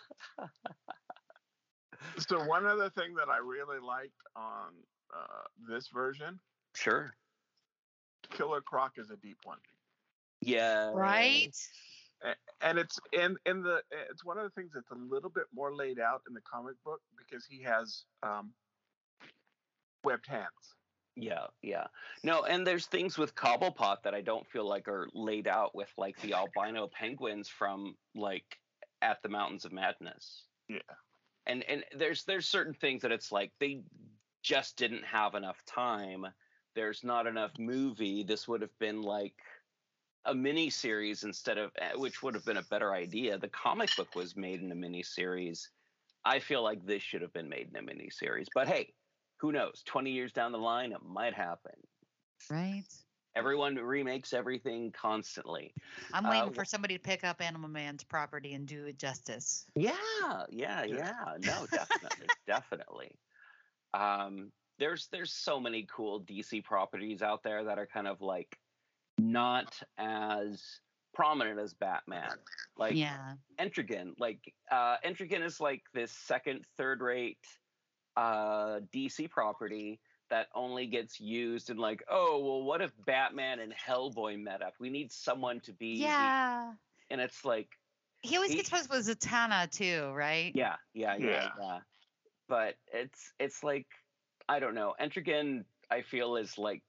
So one other thing that I really liked on uh, this version, sure. Killer Croc is a deep one. Yeah. Right. And it's in in the it's one of the things that's a little bit more laid out in the comic book because he has um webbed hands Yeah, yeah. No, and there's things with Cobblepot that I don't feel like are laid out with like the albino penguins from like at the Mountains of Madness. Yeah. And and there's there's certain things that it's like they just didn't have enough time. There's not enough movie. This would have been like a mini series instead of eh, which would have been a better idea. The comic book was made in a mini series. I feel like this should have been made in a mini series. But hey, who knows? 20 years down the line, it might happen. Right. Everyone remakes everything constantly. I'm Uh, waiting for somebody to pick up Animal Man's property and do it justice. Yeah, yeah, yeah. No, definitely, definitely. Um, there's there's so many cool DC properties out there that are kind of like not as prominent as Batman. Like yeah. Etrigan, like uh Etrigan is like this second, third rate uh DC property that only gets used in like, oh well, what if Batman and Hellboy met up? We need someone to be the- Yeah. and it's like He always he- gets supposed with Zatanna too, right? yeah, yeah, yeah, Yeah. yeah. But it's it's like I don't know. Etrigan, I feel is like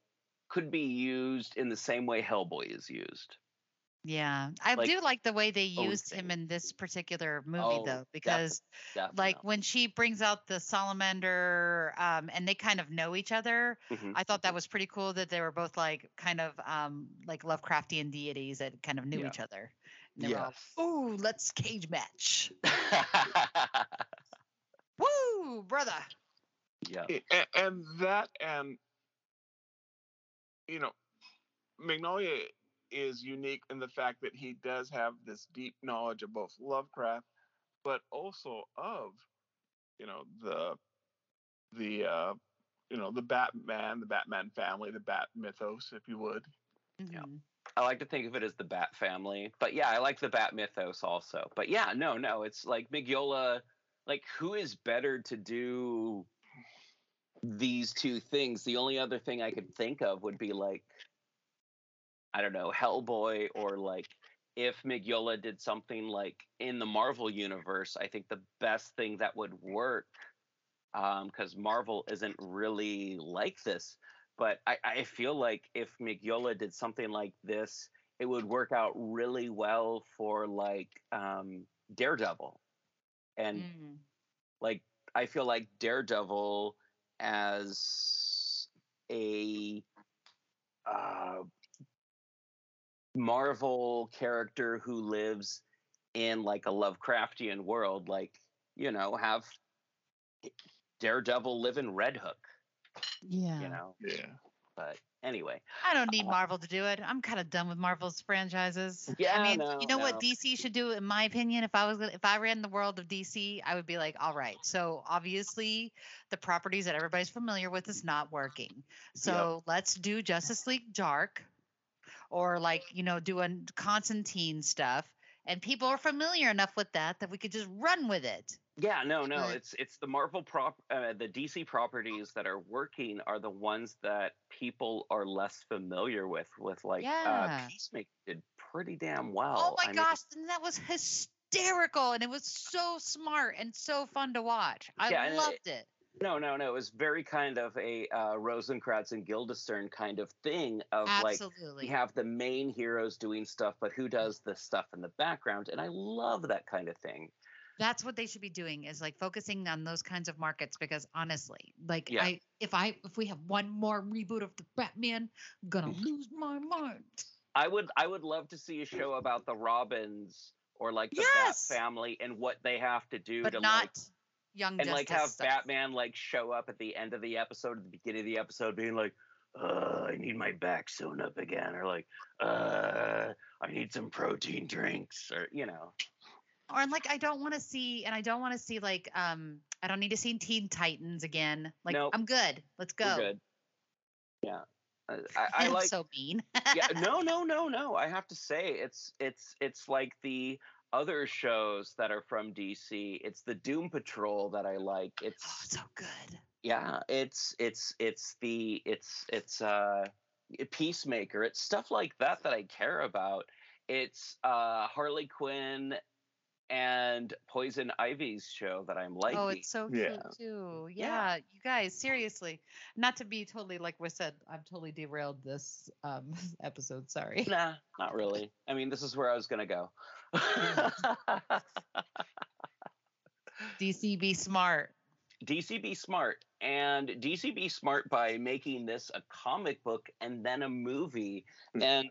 could be used in the same way Hellboy is used. Yeah. I Like, do like the way they own used him in this particular movie Oh, though, defi- because like definitely. when she brings out the salamander um and they kind of know each other, Mhm. I thought that was pretty cool that they were both like kind of um like Lovecraftian deities that kind of knew Yeah. each other. And they were all, ooh, let's cage match. Woo, brother. yeah. A- and that and you know Mignola is unique in the fact that he does have this deep knowledge of both lovecraft but also of you know the the uh you know the batman the batman family the bat mythos if you would Mhm. I like to think of it as the Bat family, but yeah, I like the Bat mythos also. But yeah, no, no, it's like Mignola. Like, who is better to do these two things? The only other thing I could think of would be like, I don't know, Hellboy or like if Mignola did something like in the Marvel universe, I think the best thing that would work, because Marvel isn't really like this, but I, I feel like if Mignola did something like this, it would work out really well for like um, Daredevil, and Mm. like I feel like Daredevil as a uh, Marvel character who lives in like a Lovecraftian world, like you know, have Daredevil live in Red Hook, Yeah. you know. Yeah. But anyway, I don't need uh, Marvel to do it. I'm kind of done with Marvel's franchises. Yeah, I mean, no, you know no. what DC should do, in my opinion. If I was, gonna- if I ran the world of DC, I would be like, all right. So obviously, the properties that everybody's familiar with is not working. So let's do Justice League Dark, or like you know, doing Constantine stuff, and people are familiar enough with that that we could just run with it. Yeah, no, no. But- It's it's the Marvel prop, uh, the DC properties that are working are the ones that people are less familiar with. With like, Yeah. uh, Peacemaker did pretty damn well. Oh my I mean, gosh, and that was hysterical, and it was so smart and so fun to watch. I Yeah, and it- loved it. No, no, no. It was very kind of a uh, Rosencrantz and Guildenstern kind of thing of like Absolutely. we have the main heroes doing stuff, but who does the stuff in the background? And I love that kind of thing. That's what they should be doing is like focusing on those kinds of markets because honestly, like Yeah. I if I if we have one more reboot of the Batman, I'm gonna lose my mind. I would I would love to see a show about the Robins or like the Yes! Bat family and what they have to do But to not like young and like Justice have stuff. Batman like show up at the end of the episode, at the beginning of the episode, being like, uh, I need my back sewn up again, or like, uh, I need some protein drinks, or you know. Or like I don't want to see and I don't want to see like um I don't need to see Teen Titans again. Like Nope. I'm good. Let's go. We're good. Yeah. I, I I'm like so mean. yeah, no, no, no, no. I have to say, it's it's it's like the other shows that are from DC. It's the Doom Patrol that I like. It's so good. Yeah, it's it's it's the it's it's uh Peacemaker. It's stuff like that that I care about. It's uh Harley Quinn and Poison Ivy's show that I'm liking. Oh, it's so cute too. Yeah. you guys, seriously. Not to be totally like we said, I've totally derailed this um episode. Sorry. Nah, not really. I mean, this is where I was gonna go. DC be smart. DC be smart. And DC be smart by making this a comic book and then a movie. And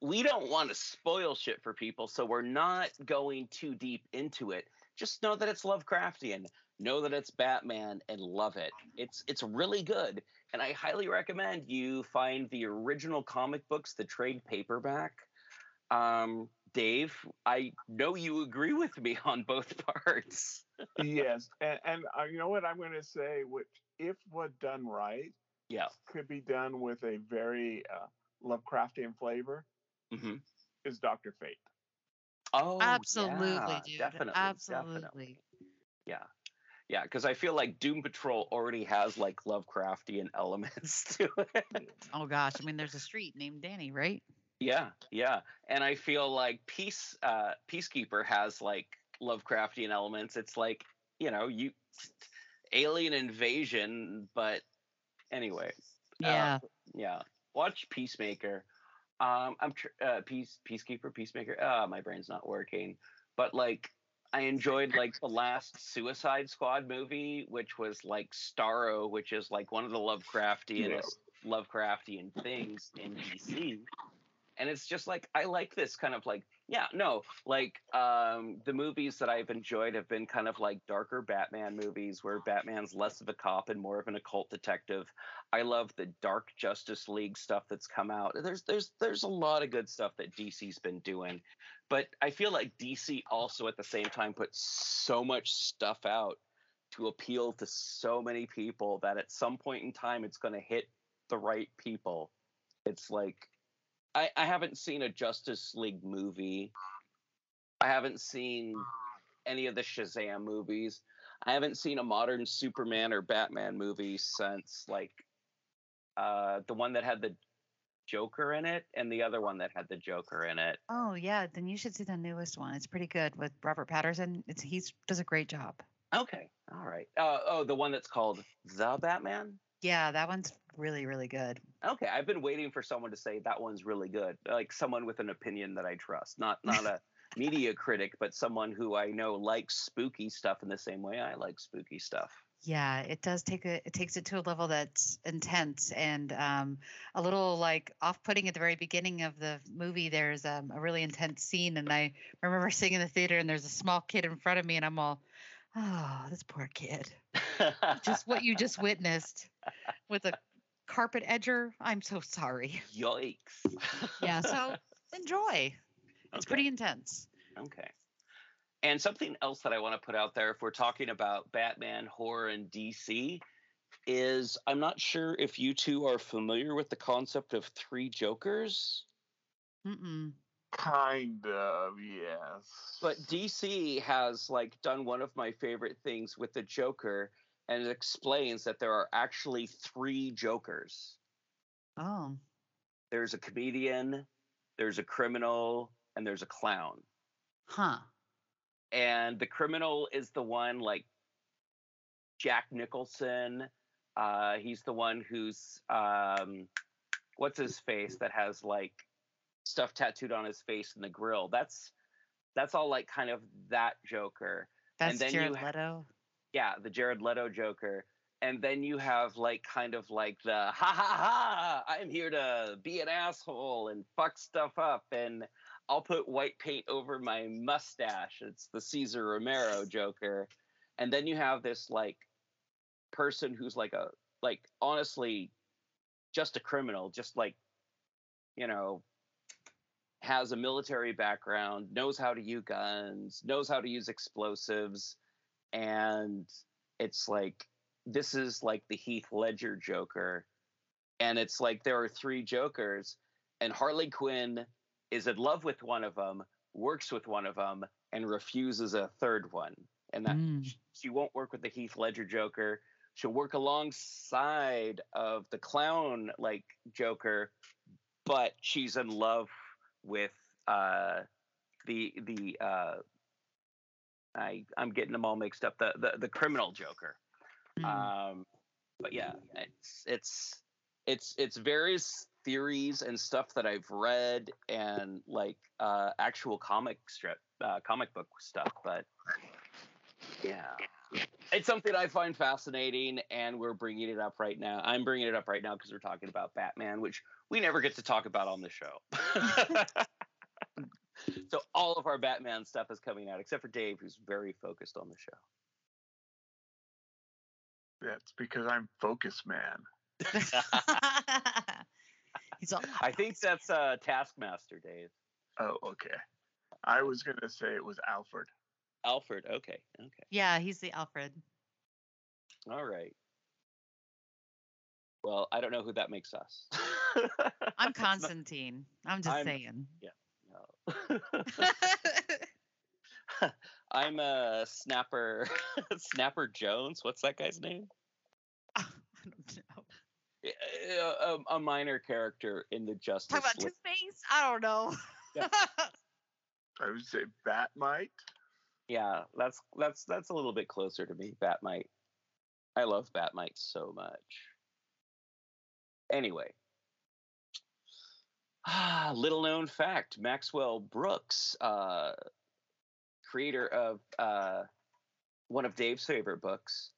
we don't want to spoil shit for people so we're not going too deep into it. Just know that it's Lovecraftian. Know that it's Batman and love it. It's it's really good. And I highly recommend you find the original comic books the trade paperback. Um Dave I know you agree with me on both parts yes, and, and uh, you know what I'm going to say, which if what done right, yeah, could be done with a very uh, Lovecraftian flavor, mm-hmm. is Doctor Fate. Oh, Absolutely, yeah, dude. Definitely, Absolutely. definitely. Yeah, yeah, because I feel like Doom Patrol already has like Lovecraftian elements to it. Oh gosh, I mean there's a street named Danny, right? Yeah, yeah, and I feel like Peace uh, Peacekeeper has like Lovecraftian elements. It's like you know you alien invasion, but anyway. Yeah. Uh, yeah. Watch Peacemaker. Um, I'm tr- uh, Peace Peacekeeper Peacemaker. Ah, my brain's not working. But like, I enjoyed like the last Suicide Squad movie, which was like Starro, which is like one of the Lovecraftian Lovecraftian things in DC. And it's just like I like this kind of like yeah no like um the movies that I've enjoyed have been kind of like darker Batman movies where Batman's less of a cop and more of an occult detective. I love the Dark Justice League stuff that's come out. There's there's there's a lot of good stuff that DC's been doing, but I feel like DC also at the same time put so much stuff out to appeal to so many people that at some point in time it's going to hit the right people. It's like I, I haven't seen a Justice League movie. I haven't seen any of the Shazam movies. I haven't seen a modern Superman or Batman movie since like uh the one that had the Joker in it, and the other one that had the Joker in it. Oh yeah, then you should see the newest one. It's pretty good with Robert Pattinson. It's he's does a great job. Okay, all right. Uh, oh, the one that's called The Batman. Yeah, that one's really really good. Okay, I've been waiting for someone to say that one's really good, like someone with an opinion that I trust, not not a media critic, but someone who I know likes spooky stuff in the same way I like spooky stuff. Yeah, it does take a it takes it to a level that's intense and um, a little like off-putting at the very beginning of the movie. There's um, a really intense scene, and I remember sitting in the theater, and there's a small kid in front of me, and I'm all, oh, this poor kid. just what you just witnessed with a carpet edger. I'm so sorry. Yikes. Yeah, so enjoy. It's Okay. pretty intense. Okay. And something else that I want to put out there, if we're talking about Batman, horror, and DC, is I'm not sure if you two are familiar with the concept of three Jokers, Mm-mm. Kind of, yes. but DC has like done one of my favorite things with the Joker, and it explains that there are actually three Jokers. Oh. There's a comedian, there's a criminal, and there's a clown. Huh. and the criminal is the one like Jack Nicholson. Uh, he's the one who's um, what's his face that has like stuff tattooed on his face and the grill. That's that's all like kind of that Joker. That's and then Jared you ha- Leto. Yeah, the Jared Leto Joker. And then you have like kind of like the ha ha ha, I'm here to be an asshole and fuck stuff up and I'll put white paint over my mustache. It's the Cesar Romero Joker. And then you have this like person who's like a like honestly just a criminal, just like you know has a military background, knows how to use guns, knows how to use explosives, and it's like this is like the Heath Ledger Joker, and it's like there are three Jokers, and Harley Quinn is in love with one of them, works with one of them, and refuses a third one, and that Mm. she won't work with the Heath Ledger Joker. She'll work alongside of the clown like Joker, but she's in love with uh the the uh I I'm getting them all mixed up. The the, the criminal Joker. Mm. Um but yeah, it's it's it's it's various theories and stuff that I've read and like uh actual comic strip uh comic book stuff, but yeah. It's something I find fascinating, and we're bringing it up right now. I'm bringing it up right now because we're talking about Batman, which we never get to talk about on the show. so all of our Batman stuff is coming out, except for Dave, who's very focused on the show. That's because I'm focus man. He's all, I think that's uh, Taskmaster, Dave. Oh, okay. I was gonna say it was Alfred. Alfred. Okay. Okay. yeah, he's the Alfred. All right. Well, I don't know who that makes us. I'm Constantine. I'm just I'm- saying. Yeah. No. I'm a Snapper. Snapper Jones. What's that guy's name? I don't know. A, a, uh, um, a minor character in the Justice Talk about Two League. Face? I don't know. I would say Bat-Mite. Yeah, that's that's that's a little bit closer to me. Bat-Mite. I love Bat-Mite so much. Anyway, ah, little known fact: Maxwell Brooks, uh, creator of uh, one of Dave's favorite books,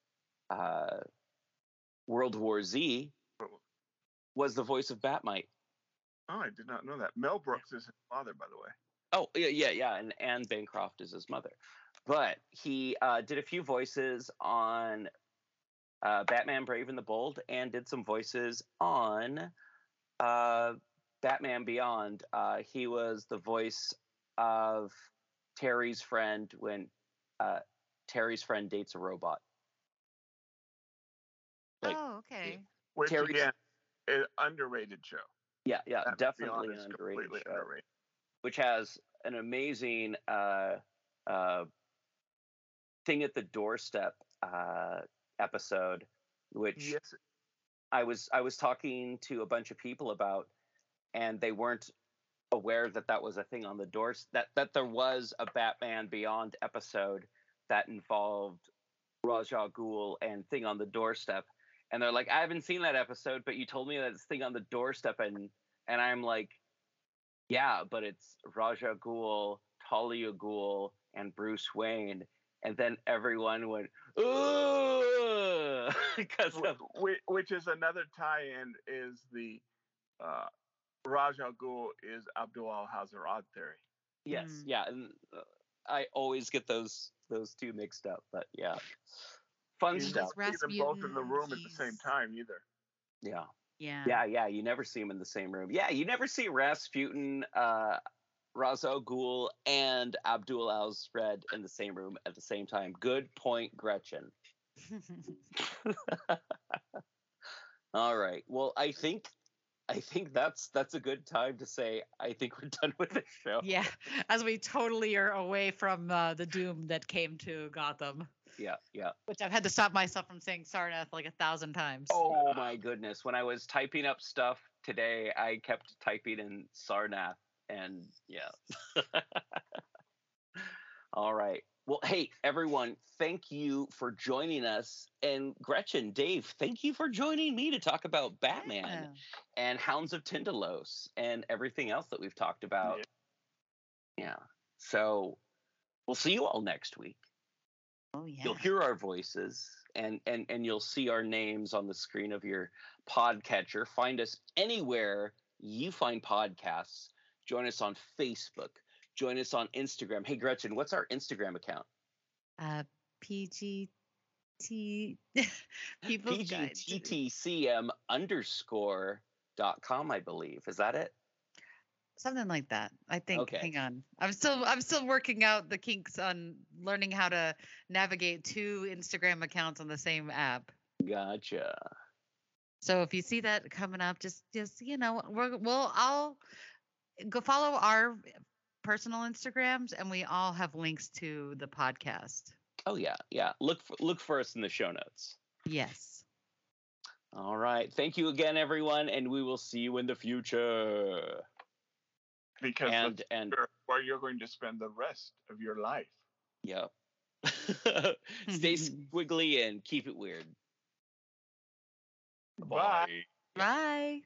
uh, World War Z, was the voice of Bat-Mite. Oh, I did not know that. Mel Brooks is his father, by the way. Oh yeah, yeah, yeah, and Anne Bancroft is his mother. But he uh, did a few voices on uh, Batman: Brave and the Bold, and did some voices on uh, Batman Beyond. Uh, he was the voice of Terry's friend when uh, Terry's friend dates a robot. Like, oh, okay. Which Terry- again, an underrated show. yeah, yeah, Batman definitely Beyond an underrated show. underrated. which has an amazing uh, uh, thing at the doorstep uh, episode, which Yes, I was I was talking to a bunch of people about, and they weren't aware that that was a thing on the doors that that there was a Batman Beyond episode that involved Ra's al Ghul and Thing on the Doorstep, and they're like, I haven't seen that episode, but you told me that it's Thing on the Doorstep, and and I'm like, yeah, but it's Ra's al Ghul, Talia Ghul, and Bruce Wayne, and then everyone went, ooh, because of Wh- which is another tie-in is the uh, Ra's al Ghul is Abdul Alhazred theory. Yes, Mm. yeah, and uh, I always get those those two mixed up, but yeah, fun You stuff. don't see them both in the Rasputin, room at the same time either. Yeah, Yeah. yeah, yeah. You never see them in the same room. Yeah, you never see Rasputin, uh, Ra's al Ghul, and Abdul Al Red in the same room at the same time. Good point, Gretchen. All right. Well, I think I think that's that's a good time to say I think we're done with the show. yeah. As we totally are away from uh, the doom that came to Gotham, Yeah, yeah. which I've had to stop myself from saying Sarnath like a thousand times. Oh my goodness. When I was typing up stuff today, I kept typing in Sarnath and yeah. All right. Well, hey, everyone, thank you for joining us. And Gretchen, Dave, thank you for joining me to talk about Batman Yeah. and Hounds of Tindalos and everything else that we've talked about. Yeah. So we'll see you all next week. Oh yeah. You'll hear our voices and, and, and you'll see our names on the screen of your podcatcher. Find us anywhere you find podcasts. Join us on Facebook. Join us on Instagram. Hey, Gretchen, what's our Instagram account? Uh, PGT. People's Guide PGTTCM underscore dot com, I believe. Is that it? Something like that. I think. Okay. Hang on. I'm still I'm still working out the kinks on learning how to navigate two Instagram accounts on the same app. Gotcha. So if you see that coming up, just just you know, we're, we'll I'll go follow our personal Instagrams, and we all have links to the podcast. Oh yeah, yeah. Look for, look for us in the show notes. Yes. All right. Thank you again, everyone, and we will see you in the future. Because And that's and where- where you're going to spend the rest of your life. yeah. Stay squiggly and keep it weird. Bye. Bye.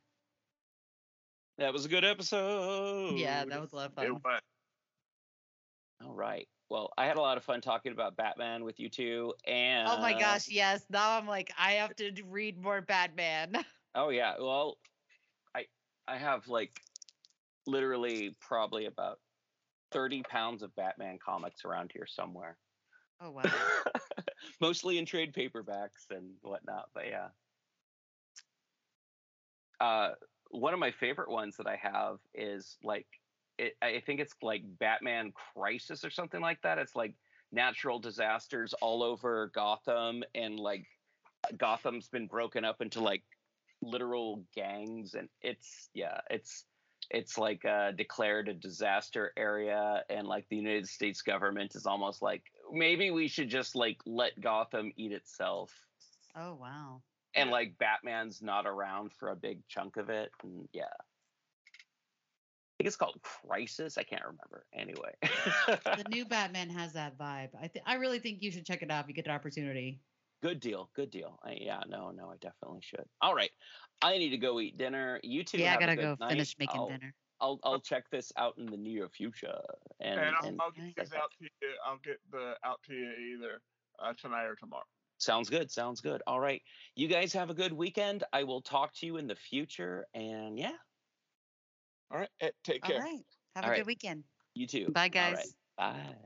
That was a good episode. Yeah, that was a lot of It fun. was. All right. Well, I had a lot of fun talking about Batman with you two, and Oh my gosh, yes. Now I'm like, I have to read more Batman. Oh yeah. Well, I I have like literally probably about thirty pounds of Batman comics around here somewhere. Oh wow. Mostly in trade paperbacks and whatnot, but yeah. Uh, one of my favorite ones that I have is like it, I think it's like Batman Crisis or something like that. It's like natural disasters all over Gotham, and like Gotham's been broken up into like literal gangs, and it's yeah, it's it's like uh, declared a disaster area, and like the United States government is almost like maybe we should just like let Gotham eat itself, Oh wow. And like Batman's not around for a big chunk of it, and yeah. I think it's called Crisis. I can't remember. Anyway, the new Batman has that vibe. I th- I really think you should check it out if you get the opportunity. good deal. Good deal. I, yeah, no, no, I definitely should. All right, I need to go eat dinner. You two, yeah, I have a gotta good go night. finish making I'll, dinner. I'll I'll check this out in the near future. And, And, I'll, and I'll get these out to you. I'll get the out to you either uh, tonight or tomorrow. Sounds good. Sounds good. All right, you guys have a good weekend. I will talk to you in the future. And yeah, All right. eh, Take care. All right. Have All a right. good weekend. you too. Bye, All right, guys. Bye.